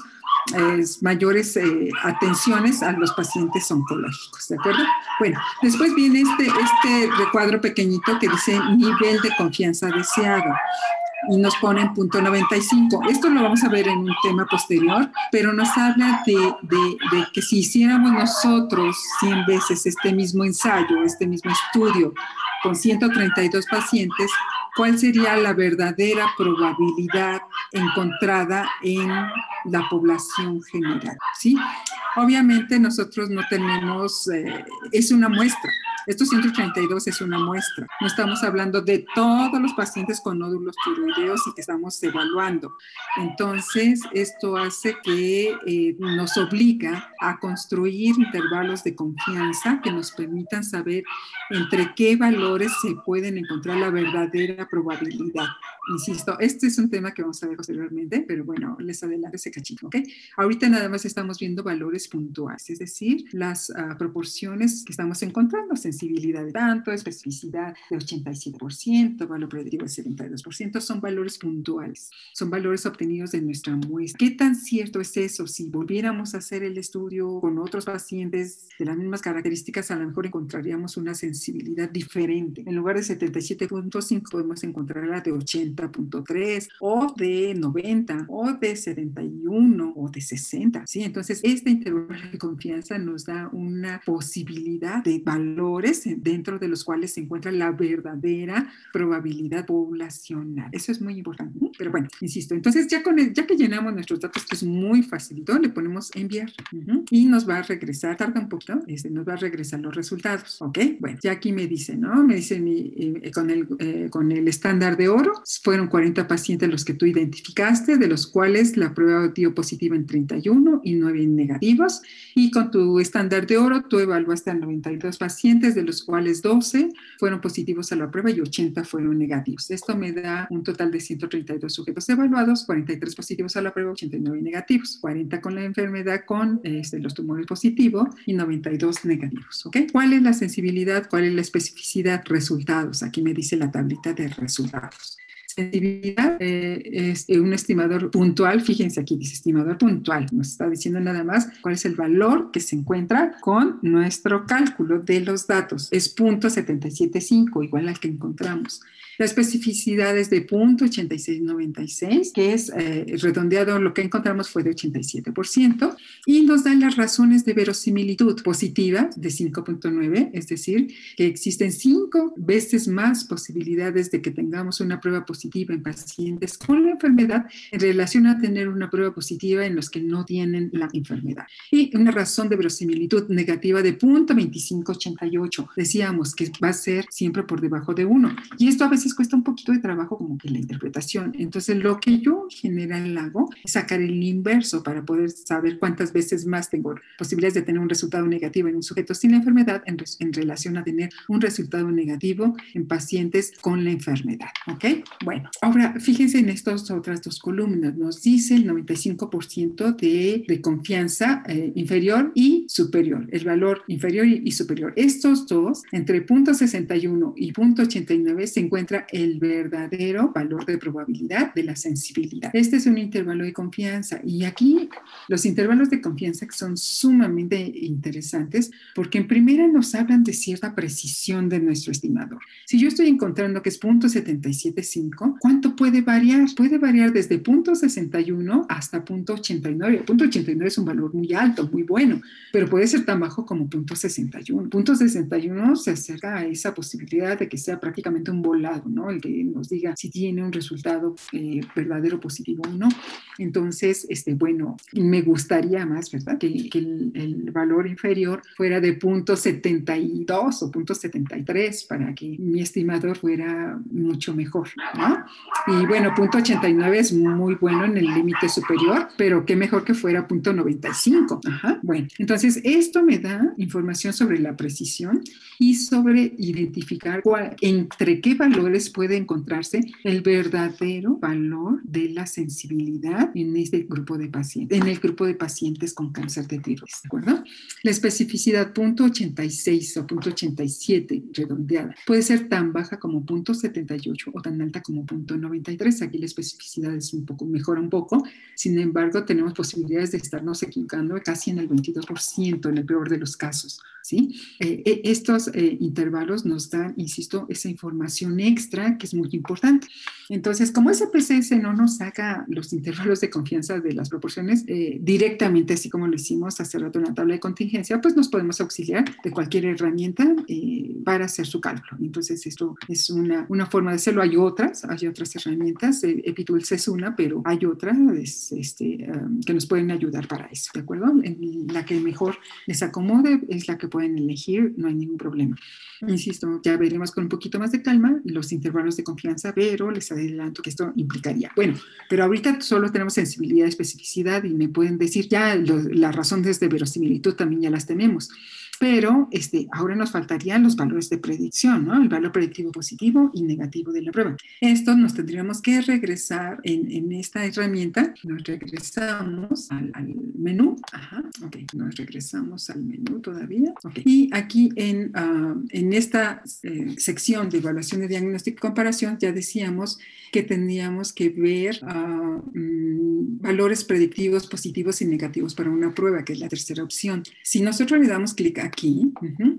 mayores eh, atenciones a los pacientes oncológicos, ¿de acuerdo? Bueno, después viene este, este recuadro pequeñito que dice nivel de confianza deseado y nos pone en punto 95. Esto lo vamos a ver en un tema posterior, pero nos habla de, de, de, que si hiciéramos nosotros 100 veces este mismo ensayo, este mismo estudio con 132 pacientes, ¿cuál sería la verdadera probabilidad encontrada en la población general? ¿sí? Obviamente nosotros no tenemos, eh, es una muestra, estos 132 es una muestra. No estamos hablando de todos los pacientes con nódulos tiroideos y que estamos evaluando. Entonces, esto hace que eh, nos obliga a construir intervalos de confianza que nos permitan saber entre qué valores se pueden encontrar la verdadera probabilidad. Insisto, este es un tema que vamos a ver posteriormente, pero bueno, les adelanto ese cachito, ¿ok? Ahorita nada más estamos viendo valores puntuales, es decir, las uh, proporciones que estamos encontrando, sensibilidad de tanto, especificidad de 87%, valor predictivo de 72%, son valores puntuales, son valores obtenidos de nuestra muestra. ¿Qué tan cierto es eso? Si volviéramos a hacer el estudio con otros pacientes de las mismas características, a lo mejor encontraríamos una sensibilidad diferente. En lugar de 77.5 podemos encontrar la de 80.3 o de 90 o de 71 o de 60. ¿sí? Entonces, este intervalo de confianza nos da una posibilidad de valores dentro de los cuales se encuentra la verdadera probabilidad poblacional. Eso es muy importante. Pero bueno, insisto, entonces ya, con ya que llenamos nuestros datos, que es muy facilito, le ponemos enviar y nos va a regresar, tarda un poquito, este, nos va a regresar los resultados. ¿Ok? Bueno, ya aquí me dice, ¿no? Me dice mi, eh, con, el, eh, con el estándar de oro, fueron 40 pacientes los que tú identificaste, de los cuales la prueba dio positiva en 31 y 9 negativos. Y con tu estándar de oro, tú evaluaste a 92 pacientes, de los cuales 12 fueron positivos a la prueba y 80 fueron negativos. Esto me da un total de 132 sujetos evaluados, 43 positivos a la prueba, 89 negativos, 40 con la enfermedad con este, los tumores positivos y 92 negativos. ¿ok? ¿Cuál es la sensibilidad? ¿Cuál es la especificidad? Resultados. Aquí me dice la tablita de resultados sensibilidad eh, es un estimador puntual, fíjense aquí, dice estimador puntual, nos está diciendo nada más cuál es el valor que se encuentra con nuestro cálculo de los datos. Es punto 775, igual al que encontramos. La especificidad es de punto 8696, que es eh, redondeado, lo que encontramos fue de 87%, y nos dan las razones de verosimilitud positiva de 5.9, es decir, que existen cinco veces más posibilidades de que tengamos una prueba positiva en pacientes con la enfermedad en relación a tener una prueba positiva en los que no tienen la enfermedad. Y una razón de verosimilitud negativa de punto 2588. Decíamos que va a ser siempre por debajo de 1. Y esto a veces cuesta un poquito de trabajo como que la interpretación. Entonces, lo que yo en general hago es sacar el inverso para poder saber cuántas veces más tengo posibilidades de tener un resultado negativo en un sujeto sin la enfermedad en, en relación a tener un resultado negativo en pacientes con la enfermedad. ¿Ok? Bueno, bueno, ahora fíjense en estas otras dos columnas. Nos dice el 95% de, de, confianza eh, inferior y superior, el valor inferior y, superior. Estos dos, entre 0.61 y 0.89, se encuentra el verdadero valor de probabilidad de la sensibilidad. Este es un intervalo de confianza y aquí los intervalos de confianza son sumamente interesantes porque en primera nos hablan de cierta precisión de nuestro estimador. Si yo estoy encontrando que es 0.77, ¿cuánto puede variar? Puede variar desde 0.61 hasta 0.89. 0.89 es un valor muy alto, muy bueno, pero puede ser tan bajo como 0.61. 0.61 se acerca a esa posibilidad de que sea prácticamente un volado, ¿no? El que nos diga si tiene un resultado eh, verdadero positivo o no. Entonces, este, bueno, me gustaría más, ¿verdad? Que, que el, el, valor inferior fuera de 0.72 o 0.73 para que mi estimador fuera mucho mejor, ¿no? Y bueno, punto 89 es muy bueno en el límite superior, pero qué mejor que fuera punto 95. Ajá. Bueno, entonces esto me da información sobre la precisión y sobre identificar cuál, entre qué valores puede encontrarse el verdadero valor de la sensibilidad en este grupo de pacientes, en el grupo de pacientes con cáncer de tiroides, ¿de acuerdo? La especificidad punto 86 o punto 87 redondeada puede ser tan baja como punto 78 o tan alta como punto 93. Aquí la especificidad es un poco, mejora un poco. Sin embargo, tenemos posibilidades de estarnos equivocando casi en el 22% en el peor de los casos. ¿sí? Eh, eh, estos eh, intervalos nos dan, insisto, esa información extra que es muy importante. Entonces, como SPSS no nos saca los intervalos de confianza de las proporciones directamente, así como lo hicimos hace rato en la tabla de contingencia, pues nos podemos auxiliar de cualquier herramienta para hacer su cálculo. Entonces, esto es una, una, forma de hacerlo. Hay otras, hay otras herramientas, Epitools es una, pero hay otras este, um, que nos pueden ayudar para eso, ¿de acuerdo? La que mejor les acomode es la que pueden elegir, no hay ningún problema. Insisto, ya veremos con un poquito más de calma los intervalos de confianza, pero les adelanto que esto implicaría. Bueno, pero ahorita solo tenemos sensibilidad, especificidad y me pueden decir ya las razones de verosimilitud también ya las tenemos pero este, ahora nos faltarían los valores de predicción, ¿no? El valor predictivo positivo y negativo de la prueba. Esto nos tendríamos que regresar en, en esta herramienta, nos regresamos al, menú, ajá, ok, nos regresamos al menú todavía, ok, y aquí en, ah, en esta eh, sección de evaluación de diagnóstico y comparación ya decíamos que tendríamos que ver uh, valores predictivos positivos y negativos para una prueba, que es la tercera opción. Si nosotros le damos clic aquí,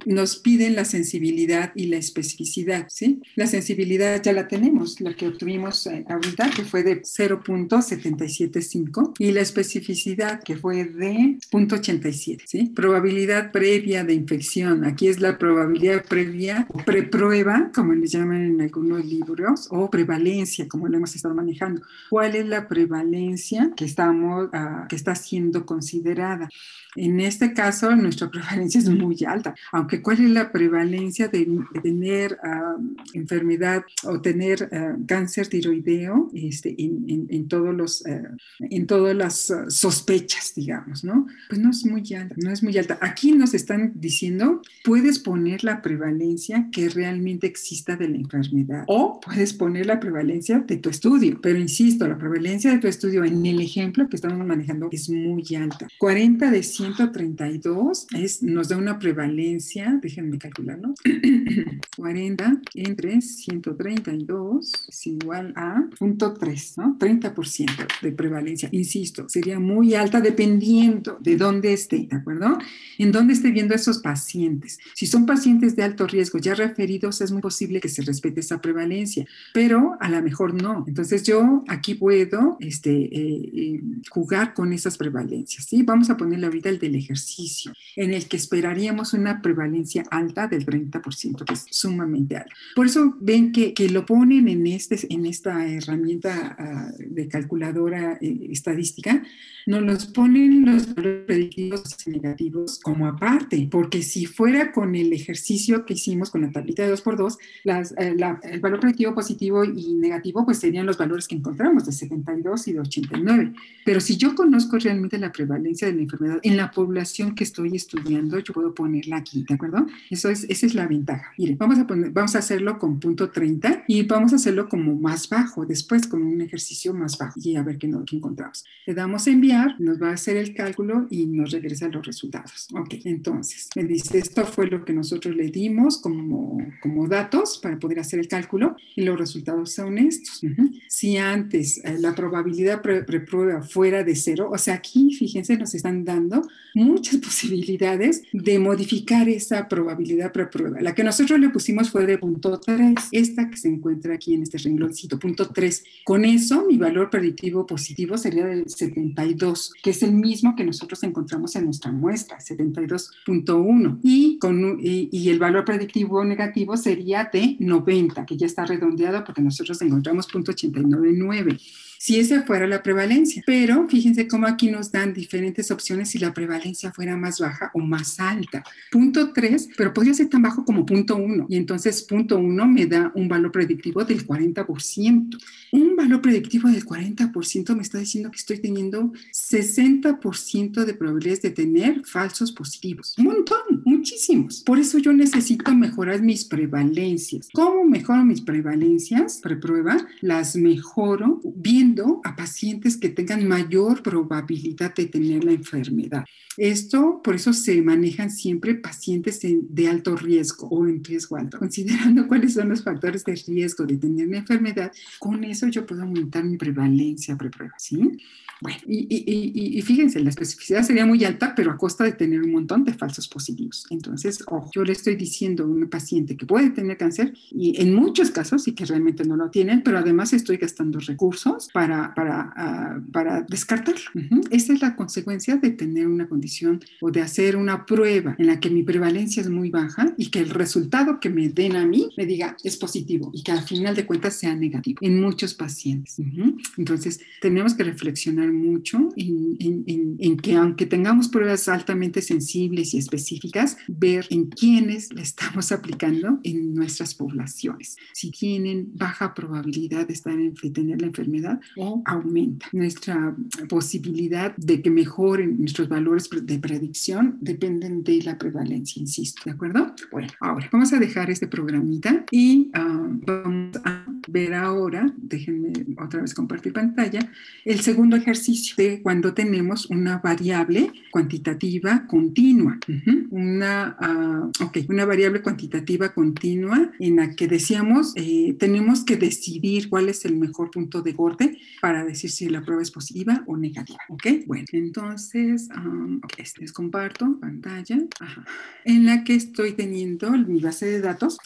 nos piden la sensibilidad y la especificidad, ¿sí? La sensibilidad ya la tenemos, la que obtuvimos eh, ahorita, que fue de 0.775, y la especificidad, que fue de 0.87, ¿sí? Probabilidad previa de infección, aquí es la probabilidad previa o preprueba, como le llaman en algunos libros, o prevalencia, como lo hemos estado manejando. ¿Cuál es la prevalencia que, estamos, uh, que está siendo considerada? En este caso, nuestra prevalencia es muy alta, aunque ¿cuál es la prevalencia de, tener uh, enfermedad o tener uh, cáncer tiroideo este, en, en, todos los, uh, en todas las sospechas, digamos, ¿no? Pues no es muy alta, no es muy alta. Aquí nos están diciendo, puedes poner la prevalencia que realmente exista de la enfermedad o puedes poner la prevalencia de tu estudio, pero insisto, la prevalencia de tu estudio en el ejemplo que estamos manejando es muy alta. 40 de 132 es, nos da una una prevalencia, déjenme calcularlo, 40 entre 132 es igual a 0.3, ¿no? 30% de prevalencia. Insisto, sería muy alta dependiendo de dónde esté, ¿de acuerdo? En dónde esté viendo a esos pacientes. Si son pacientes de alto riesgo ya referidos, es muy posible que se respete esa prevalencia, pero a lo mejor no. Entonces yo aquí puedo este, eh, eh, jugar con esas prevalencias, ¿sí? Vamos a ponerle ahorita el del ejercicio, en el que esperaríamos una prevalencia alta del 30%, que es sumamente alta. Por eso ven que, que lo ponen en, este, en esta herramienta uh, de calculadora eh, estadística, nos los ponen los valores predictivos y negativos como aparte, porque si fuera con el ejercicio que hicimos con la tablita de 2x2, las, eh, la, el valor predictivo positivo y negativo pues serían los valores que encontramos de 72 y de 89. Pero si yo conozco realmente la prevalencia de la enfermedad en la población que estoy estudiando, yo puedo ponerla aquí, ¿de acuerdo? Eso es, esa es la ventaja. Miren, vamos a, poner, vamos a hacerlo con punto 30 y vamos a hacerlo como más bajo, después con un ejercicio más bajo y a ver qué, no, qué encontramos. Le damos a enviar, nos va a hacer el cálculo y nos regresa los resultados. Ok, entonces me dice, esto fue lo que nosotros le dimos como, como datos para poder hacer el cálculo y los resultados son estos. Uh -huh. Si antes eh, la probabilidad preprueba fuera de cero, o sea, aquí fíjense, nos están dando muchas posibilidades de modificar esa probabilidad preprueba. La que nosotros le pusimos fue de punto 3, esta que se encuentra aquí en este rengloncito, punto 3. Con eso, mi valor predictivo positivo sería de 72, que es el mismo que nosotros encontramos en nuestra muestra, 72.1. Y, y, y el valor predictivo negativo sería de 90, que ya está redondeado porque nosotros encontramos punto 89.9 si esa fuera la prevalencia. Pero fíjense cómo aquí nos dan diferentes opciones si la prevalencia fuera más baja o más alta. Punto 3, pero podría ser tan bajo como punto 1. Y entonces punto 1 me da un valor predictivo del 40%. Un valor predictivo del 40% me está diciendo que estoy teniendo 60% de probabilidades de tener falsos positivos. Un montón, muchísimos. Por eso yo necesito mejorar mis prevalencias. ¿Cómo mejoro mis prevalencias? Preprueba, las mejoro bien a pacientes que tengan mayor probabilidad de tener la enfermedad. Esto, por eso se manejan siempre pacientes en, de alto riesgo o en riesgo alto. Considerando cuáles son los factores de riesgo de tener la enfermedad, con eso yo puedo aumentar mi prevalencia preprueba, ¿sí? Bueno, y, fíjense, la especificidad sería muy alta, pero a costa de tener un montón de falsos positivos. Entonces, ojo, yo le estoy diciendo a un paciente que puede tener cáncer y en muchos casos sí que realmente no lo tienen, pero además estoy gastando recursos para, para, uh, para descartarlo. Uh -huh. Esa es la consecuencia de tener una condición o de hacer una prueba en la que mi prevalencia es muy baja y que el resultado que me den a mí me diga es positivo y que al final de cuentas sea negativo en muchos pacientes. Uh -huh. Entonces, tenemos que reflexionar mucho en, en, en, en, que aunque tengamos pruebas altamente sensibles y específicas, ver en quiénes le estamos aplicando en nuestras poblaciones. Si tienen baja probabilidad de, estar en, de tener la enfermedad o aumenta. Nuestra posibilidad de que mejoren nuestros valores de predicción dependen de la prevalencia, insisto. ¿De acuerdo? Bueno, ahora vamos a dejar este programita y uh, vamos a ver ahora, déjenme otra vez compartir pantalla, el segundo ejercicio de cuando tenemos una variable cuantitativa continua. -huh. Una, uh, okay, una variable cuantitativa continua en la que decíamos, eh, tenemos que decidir cuál es el mejor punto de corte para decir si la prueba es positiva o negativa. ¿Ok? Bueno, entonces, um, okay, les comparto pantalla Ajá. en la que estoy teniendo mi base de datos.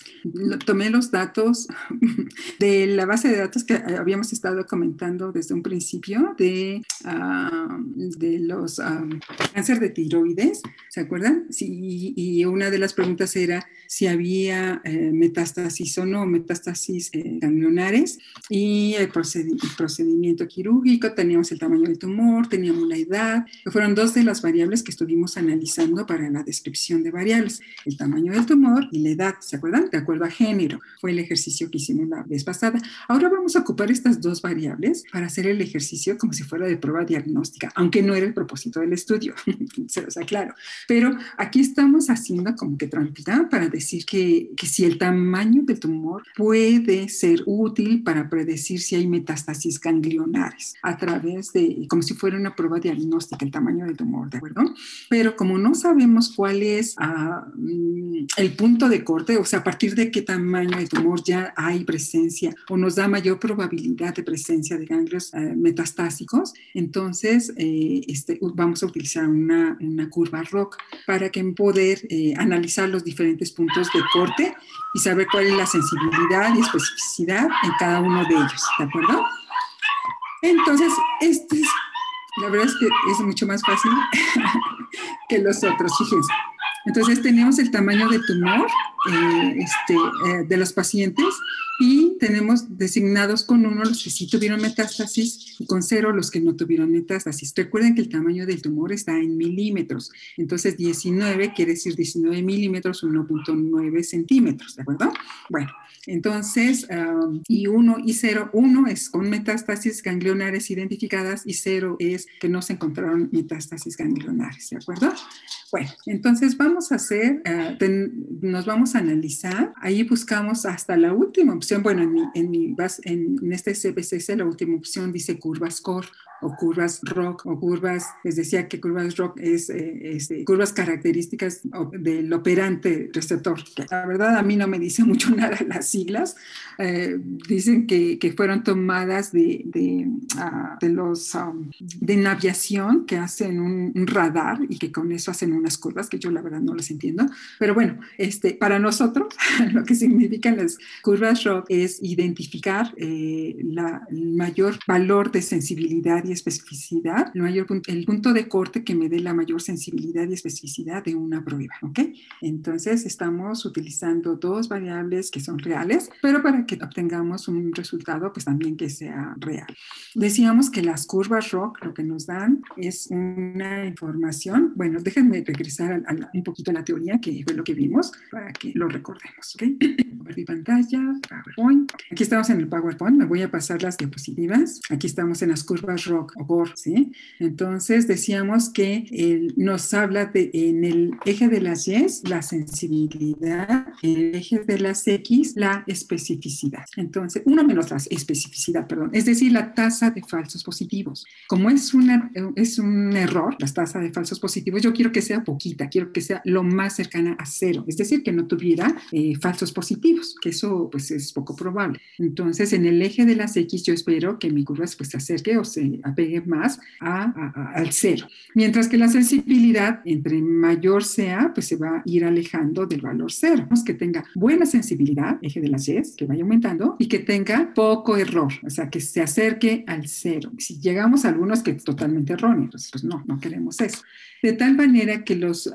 Tomé los datos de la base de datos que habíamos estado comentando desde un principio de uh, de los um, cáncer de tiroides, ¿se acuerdan? Sí, y una de las preguntas era si había eh, metástasis o no, metástasis eh, ganglionares, y el, proced el, procedimiento quirúrgico, teníamos el tamaño del tumor, teníamos la edad, fueron dos de las variables que estuvimos analizando para la descripción de variables, el tamaño del tumor y la edad, ¿se acuerdan? De acuerdo a género, fue el ejercicio que hicimos la vez pasada. Ahora vamos a ocupar estas dos variables para hacer el ejercicio como si fuera de prueba diagnóstica, aunque no era el propósito del estudio, se los aclaro. Pero aquí estamos haciendo como que trampita para decir que, que si el tamaño del tumor puede ser útil para predecir si hay metástasis ganglionares a través de, como si fuera una prueba diagnóstica, el tamaño del tumor, ¿de acuerdo? Pero como no sabemos cuál es mm, el punto de corte, o sea, a partir de qué tamaño de tumor ya hay presencia o nos da mayor probabilidad de presencia de ganglios eh, metastásicos, entonces eh, este, vamos a utilizar una, una curva ROC para que poder eh, analizar los diferentes puntos de corte y saber cuál es la sensibilidad y especificidad en cada uno de ellos, ¿de acuerdo? Entonces, este es, la verdad es que es mucho más fácil que los otros, fíjense. Entonces tenemos el tamaño de tumor eh, este, eh, de los pacientes y tenemos designados con uno los que sí tuvieron metástasis y con cero los que no tuvieron metástasis. Recuerden que el tamaño del tumor está en milímetros, entonces 19 quiere decir 19 milímetros, 1.9 centímetros, ¿de acuerdo? Bueno, entonces, um, y 1 y 0, 1 es con metástasis ganglionares identificadas y 0 es que no se encontraron metástasis ganglionares, ¿de acuerdo? Bueno, entonces vamos a hacer, uh, nos vamos a analizar, ahí buscamos hasta la última opción, bueno, en, mi, en, mi, en este CBCC la última opción dice curvas core o curvas rock o curvas, les decía que curvas rock es, eh, este, curvas características del operante receptor. La verdad a mí no me dice mucho nada las siglas. Eh, dicen que, que, fueron tomadas de, de, uh, de los um, de aviación que hacen un, un, radar y que con eso hacen unas curvas que yo la verdad no las entiendo. Pero bueno, este, para nosotros lo que significan las curvas rock es identificar eh, la, el mayor valor de sensibilidad y especificidad, el, mayor punto, el punto de corte que me dé la mayor sensibilidad y especificidad de una prueba, ¿ok? Entonces estamos utilizando dos variables que son reales, pero para que obtengamos un resultado, pues también que sea real. Decíamos que las curvas ROC lo que nos dan es una información, bueno, déjenme regresar a, a, un poquito a la teoría, que fue lo que vimos, para que lo recordemos, ¿ok? Compartir pantalla, PowerPoint. Aquí estamos en el PowerPoint, me voy a pasar las diapositivas. Aquí estamos en las curvas ROC o ¿sí? Entonces decíamos que él nos habla de en el eje de las Y, la sensibilidad, en el eje de las X, la especificidad. Entonces, uno menos la especificidad, perdón, es decir, la tasa de falsos positivos. Como es, una, es un error, la tasa de falsos positivos, yo quiero que sea poquita, quiero que sea lo más cercana a cero, es decir, que no tuviera eh, falsos positivos, que eso pues es poco probable. Entonces, en el eje de las X, yo espero que mi curva pues, se acerque o se apegue más a, a, al cero. Mientras que la sensibilidad, entre mayor sea, pues se va a ir alejando del valor cero. Que tenga buena sensibilidad, eje de las Y, que vaya aumentando, y que tenga poco error, o sea, que se acerque al cero. Si llegamos a algunos que es totalmente erróneo, pues, pues no, no queremos eso. De tal manera que los, uh,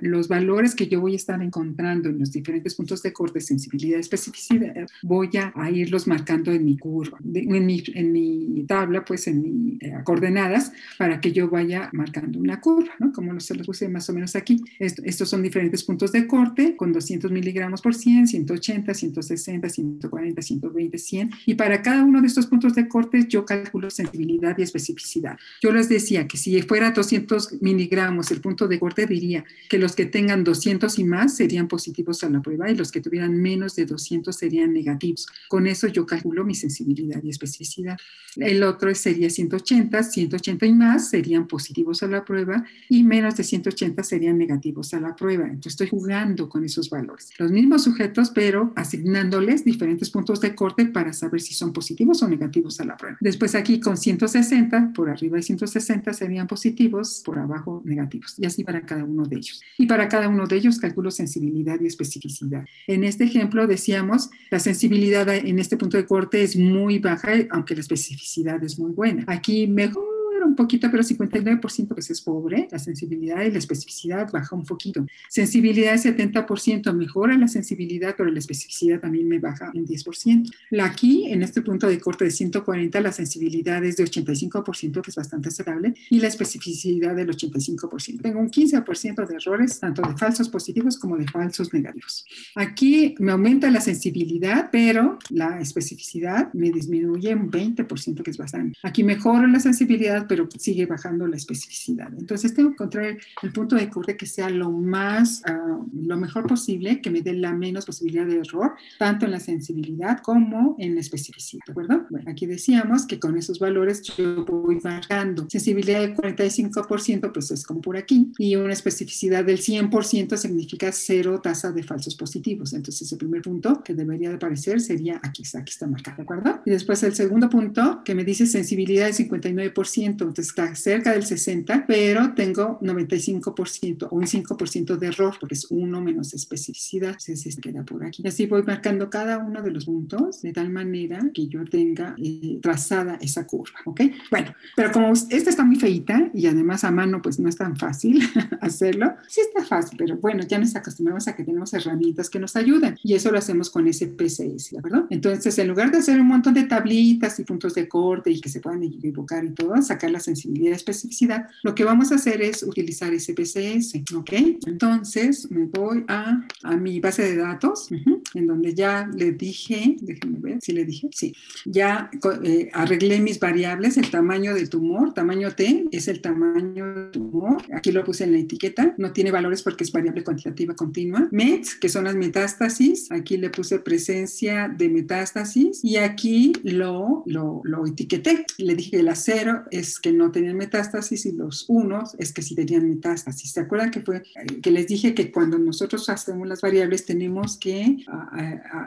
los valores que yo voy a estar encontrando en los diferentes puntos de corte, sensibilidad, especificidad, voy a, a irlos marcando en mi curva, de, en, mi, en mi tabla, pues en mi eh, coordenadas, para que yo vaya marcando una curva, ¿no? Como se los puse más o menos aquí. Esto, estos son diferentes puntos de corte con 200 miligramos por 100, 180, 160, 140, 120, 100. Y para cada uno de estos puntos de corte yo calculo sensibilidad y especificidad. Yo les decía que si fuera 200 miligramos el punto de corte, diría que los que tengan 200 y más serían positivos a la prueba y los que tuvieran menos de 200 serían negativos. Con eso yo calculo mi sensibilidad y especificidad. El otro sería 180, 180 y más serían positivos a la prueba y menos de 180 serían negativos a la prueba. Entonces estoy jugando con esos valores. Los mismos sujetos, pero asignándoles diferentes puntos de corte para saber si son positivos o negativos a la prueba. Después aquí con 160, por arriba de 160 serían positivos, por abajo negativos y así para cada uno de ellos. Y para cada uno de ellos calculo sensibilidad y especificidad. En este ejemplo decíamos, la sensibilidad en este punto de corte es muy baja, aunque la especificidad es muy buena. Aquí mejor un poquito, pero 59% pues es pobre, la sensibilidad y la especificidad baja un poquito. Sensibilidad de 70% mejora la sensibilidad, pero la especificidad también me baja en 10%. La aquí, en este punto de corte de 140, la sensibilidad es de 85%, que es bastante aceptable, y la especificidad del 85%. Tengo un 15% de errores, tanto de falsos positivos como de falsos negativos. Aquí me aumenta la sensibilidad, pero la especificidad me disminuye un 20%, que es bastante. Aquí mejoro la sensibilidad, pero sigue bajando la especificidad. Entonces tengo que encontrar el punto de corte que sea lo más, uh, lo mejor posible, que me dé la menos posibilidad de error, tanto en la sensibilidad como en la especificidad, ¿de acuerdo? Bueno, aquí decíamos que con esos valores yo voy marcando sensibilidad del 45%, pues es como por aquí, y una especificidad del 100% significa cero tasa de falsos positivos. Entonces el primer punto que debería de aparecer sería aquí, aquí está marcado, ¿de acuerdo? Y después el segundo punto que me dice sensibilidad del 59%, entonces está cerca del 60%, pero tengo 95% o un 5% de error, porque es uno menos especificidad, entonces se queda por aquí. Y así voy marcando cada uno de los puntos de tal manera que yo tenga eh, trazada esa curva, ¿ok? Bueno, pero como esta está muy feita y además a mano pues no es tan fácil hacerlo, sí está fácil, pero bueno, ya nos acostumbramos a que tenemos herramientas que nos ayudan y eso lo hacemos con ese PCS, ¿de acuerdo? Entonces, en lugar de hacer un montón de tablitas y puntos de corte y que se puedan equivocar y todo, sacar la sensibilidad y especificidad, lo que vamos a hacer es utilizar ese PCS, ¿ok? Entonces, me voy a, a mi base de datos, en donde ya le dije, déjenme ver si le dije, sí, ya eh, arreglé mis variables, el tamaño del tumor, tamaño T es el tamaño del tumor, aquí lo puse en la etiqueta, no tiene valores porque es variable cuantitativa continua, MET, que son las metástasis, aquí le puse presencia de metástasis y aquí lo, lo, lo etiqueté, le dije que la cero es que no tenían metástasis y los unos es que sí tenían metástasis, ¿se acuerdan que fue que les dije que cuando nosotros hacemos las variables tenemos que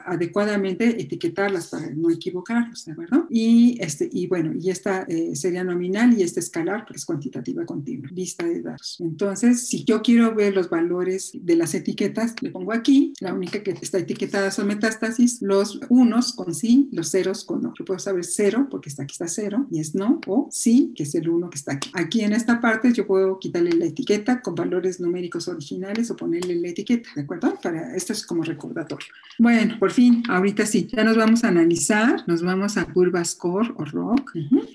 adecuadamente etiquetarlas para no equivocarlos, ¿de acuerdo? Y, este, y bueno, y esta eh, sería nominal y esta escalar, porque es cuantitativa continua, lista de datos. Entonces, si yo quiero ver los valores de las etiquetas, le pongo aquí, la única que está etiquetada son metástasis, los unos con sí, los ceros con no. Yo puedo saber cero, porque está aquí está cero, y es no, o sí, que es el uno que está aquí. Aquí en esta parte yo puedo quitarle la etiqueta con valores numéricos originales o ponerle la etiqueta, ¿de acuerdo? Para esto es como recordatorio. Bueno, por fin, ahorita sí, ya nos vamos a analizar, nos vamos a curva score o rock. Uh -huh.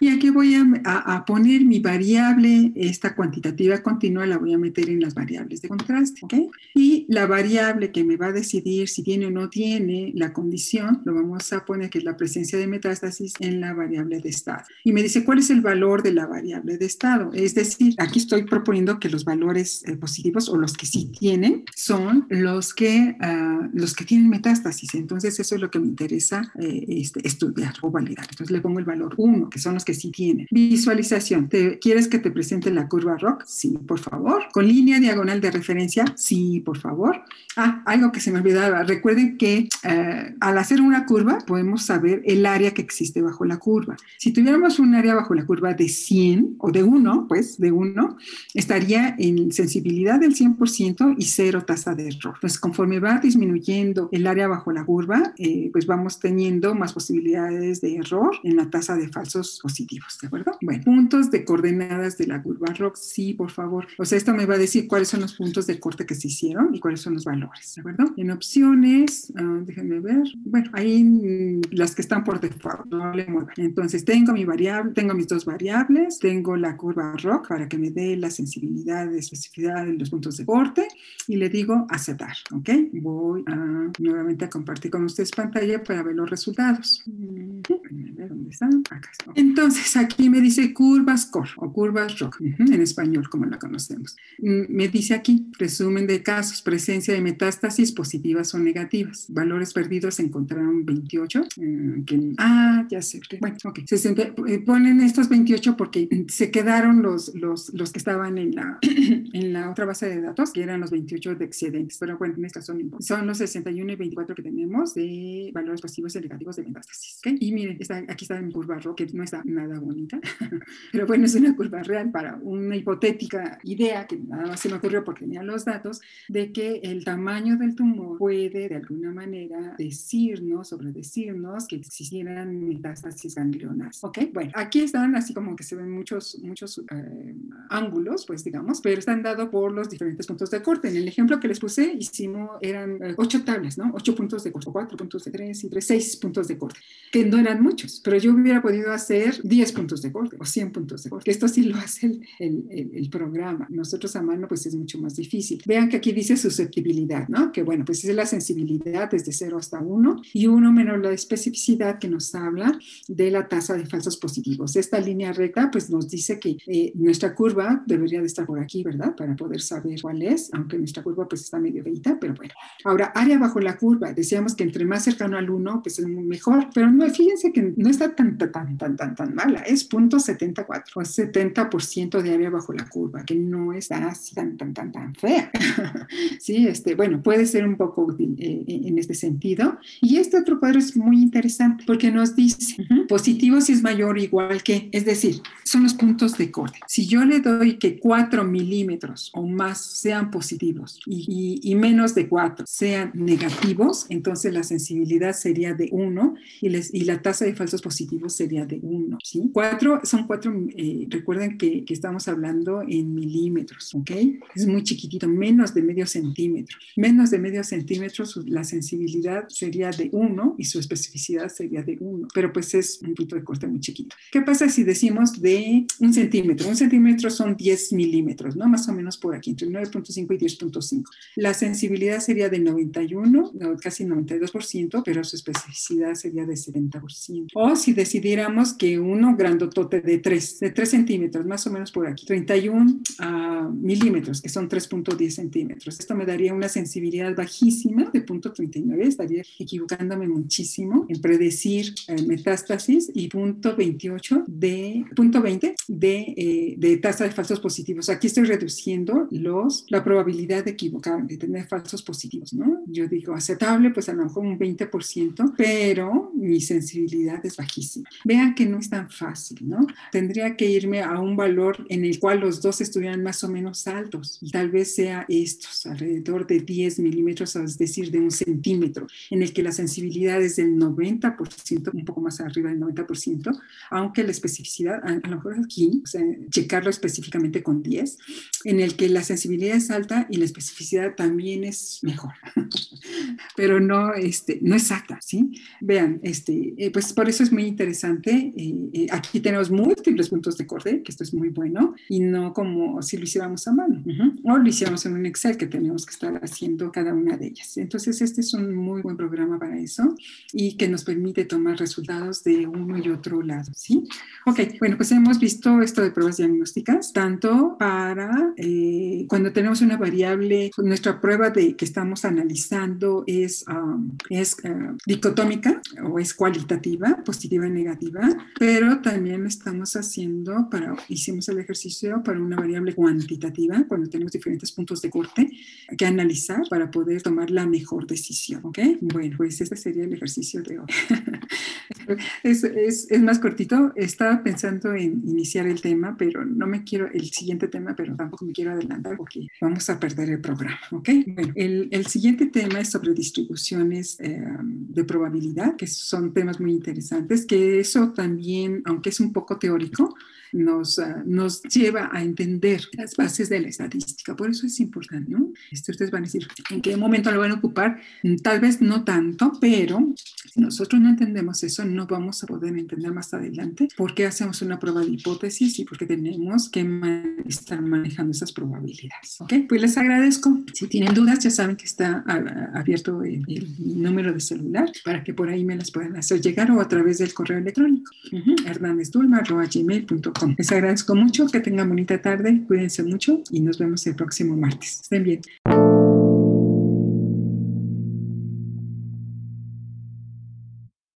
Y aquí voy a, a, a, poner mi variable, esta cuantitativa continua la voy a meter en las variables de contraste, ¿ok? Y la variable que me va a decidir si tiene o no tiene la condición, lo vamos a poner que es la presencia de metástasis en la variable de estado. Y me dice cuál es el valor de la variable de estado. Es decir, aquí estoy proponiendo que los valores eh, positivos o los que sí tienen son los que, uh, los que tienen metástasis. Entonces eso es lo que me interesa eh, este, estudiar o validar. Entonces le pongo el valor 1, que son los que sí tienen. Visualización. ¿Te, ¿Quieres que te presente la curva ROC? Sí, por favor. ¿Con línea diagonal de referencia? Sí, por favor. Ah, algo que se me olvidaba. Recuerden que eh, al hacer una curva podemos saber el área que existe bajo la curva. Si tuviéramos un área bajo la curva de 100 o de 1, pues de 1, estaría en sensibilidad del 100% y cero tasa de error. Pues conforme va disminuyendo el área bajo la curva, eh, pues vamos teniendo más posibilidades de error en la tasa de falsos positivos, ¿de acuerdo? Bueno, puntos de coordenadas de la curva ROC, sí, por favor. O sea, esto me va a decir cuáles son los puntos de corte que se hicieron y cuáles son los valores, ¿de acuerdo? En opciones, uh, déjenme ver, bueno, ahí mm, las que están por default, no le muevan. Entonces, tengo mi variable, tengo mis dos variables, tengo la curva ROC para que me dé la sensibilidad, de especificidad de los puntos de corte y le digo aceptar, ¿ok? Voy a nuevamente a compartir con ustedes pantalla para ver los resultados. ¿Dónde están? Acá está. Entonces, aquí me dice curva score o curvas ROC, -huh, en español, como la conocemos. Me dice aquí, resumen de casos, presencia de metástasis positivas o negativas. Valores perdidos se encontraron 28. Eh, que, ah, ya sé. Bueno, ok. Se, se, eh, ponen estos 28 porque se quedaron los, los, los que estaban en la, en la otra base de datos, que eran los 28 de excedentes. Pero bueno, estas son, son los 61 y 24 que tenemos de valores positivos y negativos de metástasis. ¿okay? Y miren, está, aquí está mi curva ROC, que no está nada bonita, pero bueno, es una curva real para una hipotética idea que nada más se me ocurrió porque tenía los datos de que el tamaño del tumor puede de alguna manera decirnos, sobre decirnos que existieran metástasis ganglionas. ¿Ok? Bueno, aquí están así como que se ven muchos, muchos eh, ángulos, pues digamos, pero están dados por los diferentes puntos de corte. En el ejemplo que les puse, hicimos, eran eh, ocho tablas, ¿no? Ocho puntos de corte, cuatro puntos de tres y tres, seis puntos de corte, que no eran muchos, pero yo hubiera podido hacer 10 puntos de corte o 100 puntos de corte. Esto sí lo hace el, el, programa. Nosotros a mano, pues es mucho más difícil. Vean que aquí dice susceptibilidad, ¿no? Que bueno, pues es la sensibilidad desde 0 hasta 1 y 1 menos la especificidad que nos habla de la tasa de falsos positivos. Esta línea recta, pues nos dice que eh, nuestra curva debería de estar por aquí, ¿verdad? Para poder saber cuál es, aunque nuestra curva pues está medio feita, pero bueno. Ahora, área bajo la curva, decíamos que entre más cercano al 1, pues es mejor, pero no, fíjense que no está tan, tan, tan, tan, tan mala, es 0.74 o 70% de área bajo la curva, que no está así tan, tan, tan, tan fea. sí, este, bueno, puede ser un poco útil eh, en este sentido. Y este otro cuadro es muy interesante porque nos dice positivo si es mayor o igual que, es decir, son los puntos de corte. Si yo le doy que 4 milímetros o más sean positivos y, y, menos de 4 sean negativos, entonces la sensibilidad sería de 1 y, les, y la tasa de falsos positivos sería de 1. ¿Sí? 4 son 4, eh, recuerden que, que, estamos hablando en milímetros, ¿ok? Es muy chiquitito, menos de medio centímetro. Menos de medio centímetro, la sensibilidad sería de 1 y su especificidad sería de 1, pero pues es un punto de corte muy chiquito. ¿Qué pasa si decimos de un centímetro? Un centímetro son 10 milímetros, ¿no? Más o menos por aquí, entre 9.5 y 10.5. La sensibilidad sería de 91, casi 92%, pero su especificidad sería de 70%. O si decidiéramos que uno grandotote de 3, de 3 centímetros, más o menos por aquí, 31 uh, milímetros, que son 3.10 centímetros. Esto me daría una sensibilidad bajísima de 0.39, estaría equivocándome muchísimo en predecir eh, metástasis y 0.28 de, punto 20 de, eh, de tasa de falsos positivos. Aquí estoy reduciendo los, la probabilidad de equivocar, de tener falsos positivos, ¿no? Yo digo aceptable, pues a lo mejor un 20%, pero mi sensibilidad es bajísima. Vean que no es tan fácil, ¿no? Tendría que irme a un valor en el cual los dos estuvieran más o menos altos y tal vez sea estos, alrededor de 10 milímetros, es decir, de un centímetro, en el que la sensibilidad es del 90%, un poco más arriba del 90%, aunque la especificidad, a, lo mejor aquí, o sea, checarlo específicamente con 10, en el que la sensibilidad es alta y la especificidad también es mejor, pero no, este, no exacta, ¿sí? Vean, este, eh, pues por eso es muy interesante. Eh, eh, aquí tenemos múltiples puntos de corte, que esto es muy bueno, y no como si lo hiciéramos a mano, uh -huh. o lo hiciéramos en un Excel, que tenemos que estar haciendo cada una de ellas. Entonces, este es un muy buen programa para eso y que nos permite tomar resultados de uno y otro lado, ¿sí? Ok, bueno, pues hemos visto esto de pruebas diagnósticas, tanto para eh, cuando tenemos una variable, nuestra prueba de que estamos analizando es, um, es uh, dicotómica o es cualitativa, positiva y negativa, pero también estamos haciendo para, hicimos el ejercicio para una variable cuantitativa, cuando tenemos diferentes puntos de corte que analizar para poder tomar la mejor decisión, ¿ok? Bueno, pues este sería el ejercicio de hoy. es, es, es, más cortito, estaba pensando en iniciar el tema, pero no me quiero, el siguiente tema, pero tampoco me quiero adelantar porque vamos a perder el programa, ¿ok? Bueno, el, el siguiente tema es sobre distribuciones eh, de probabilidad, que son temas muy interesantes, que eso también, aunque es un poco teórico, nos, uh, nos lleva a entender las bases de la estadística. Por eso es importante, ¿no? Esto ustedes van a decir, ¿en qué momento lo van a ocupar? Tal vez no tanto, pero si nosotros no entendemos eso, no vamos a poder entender más adelante por qué hacemos una prueba de hipótesis y por qué tenemos que man estar manejando esas probabilidades. ¿Ok? Pues les agradezco. Si tienen dudas, ya saben que está abierto el, el número de celular para que por ahí me las puedan hacer llegar o a través del correo electrónico. Uh -huh. Les agradezco mucho, que tengan bonita tarde, cuídense mucho y nos vemos el próximo martes. Estén bien.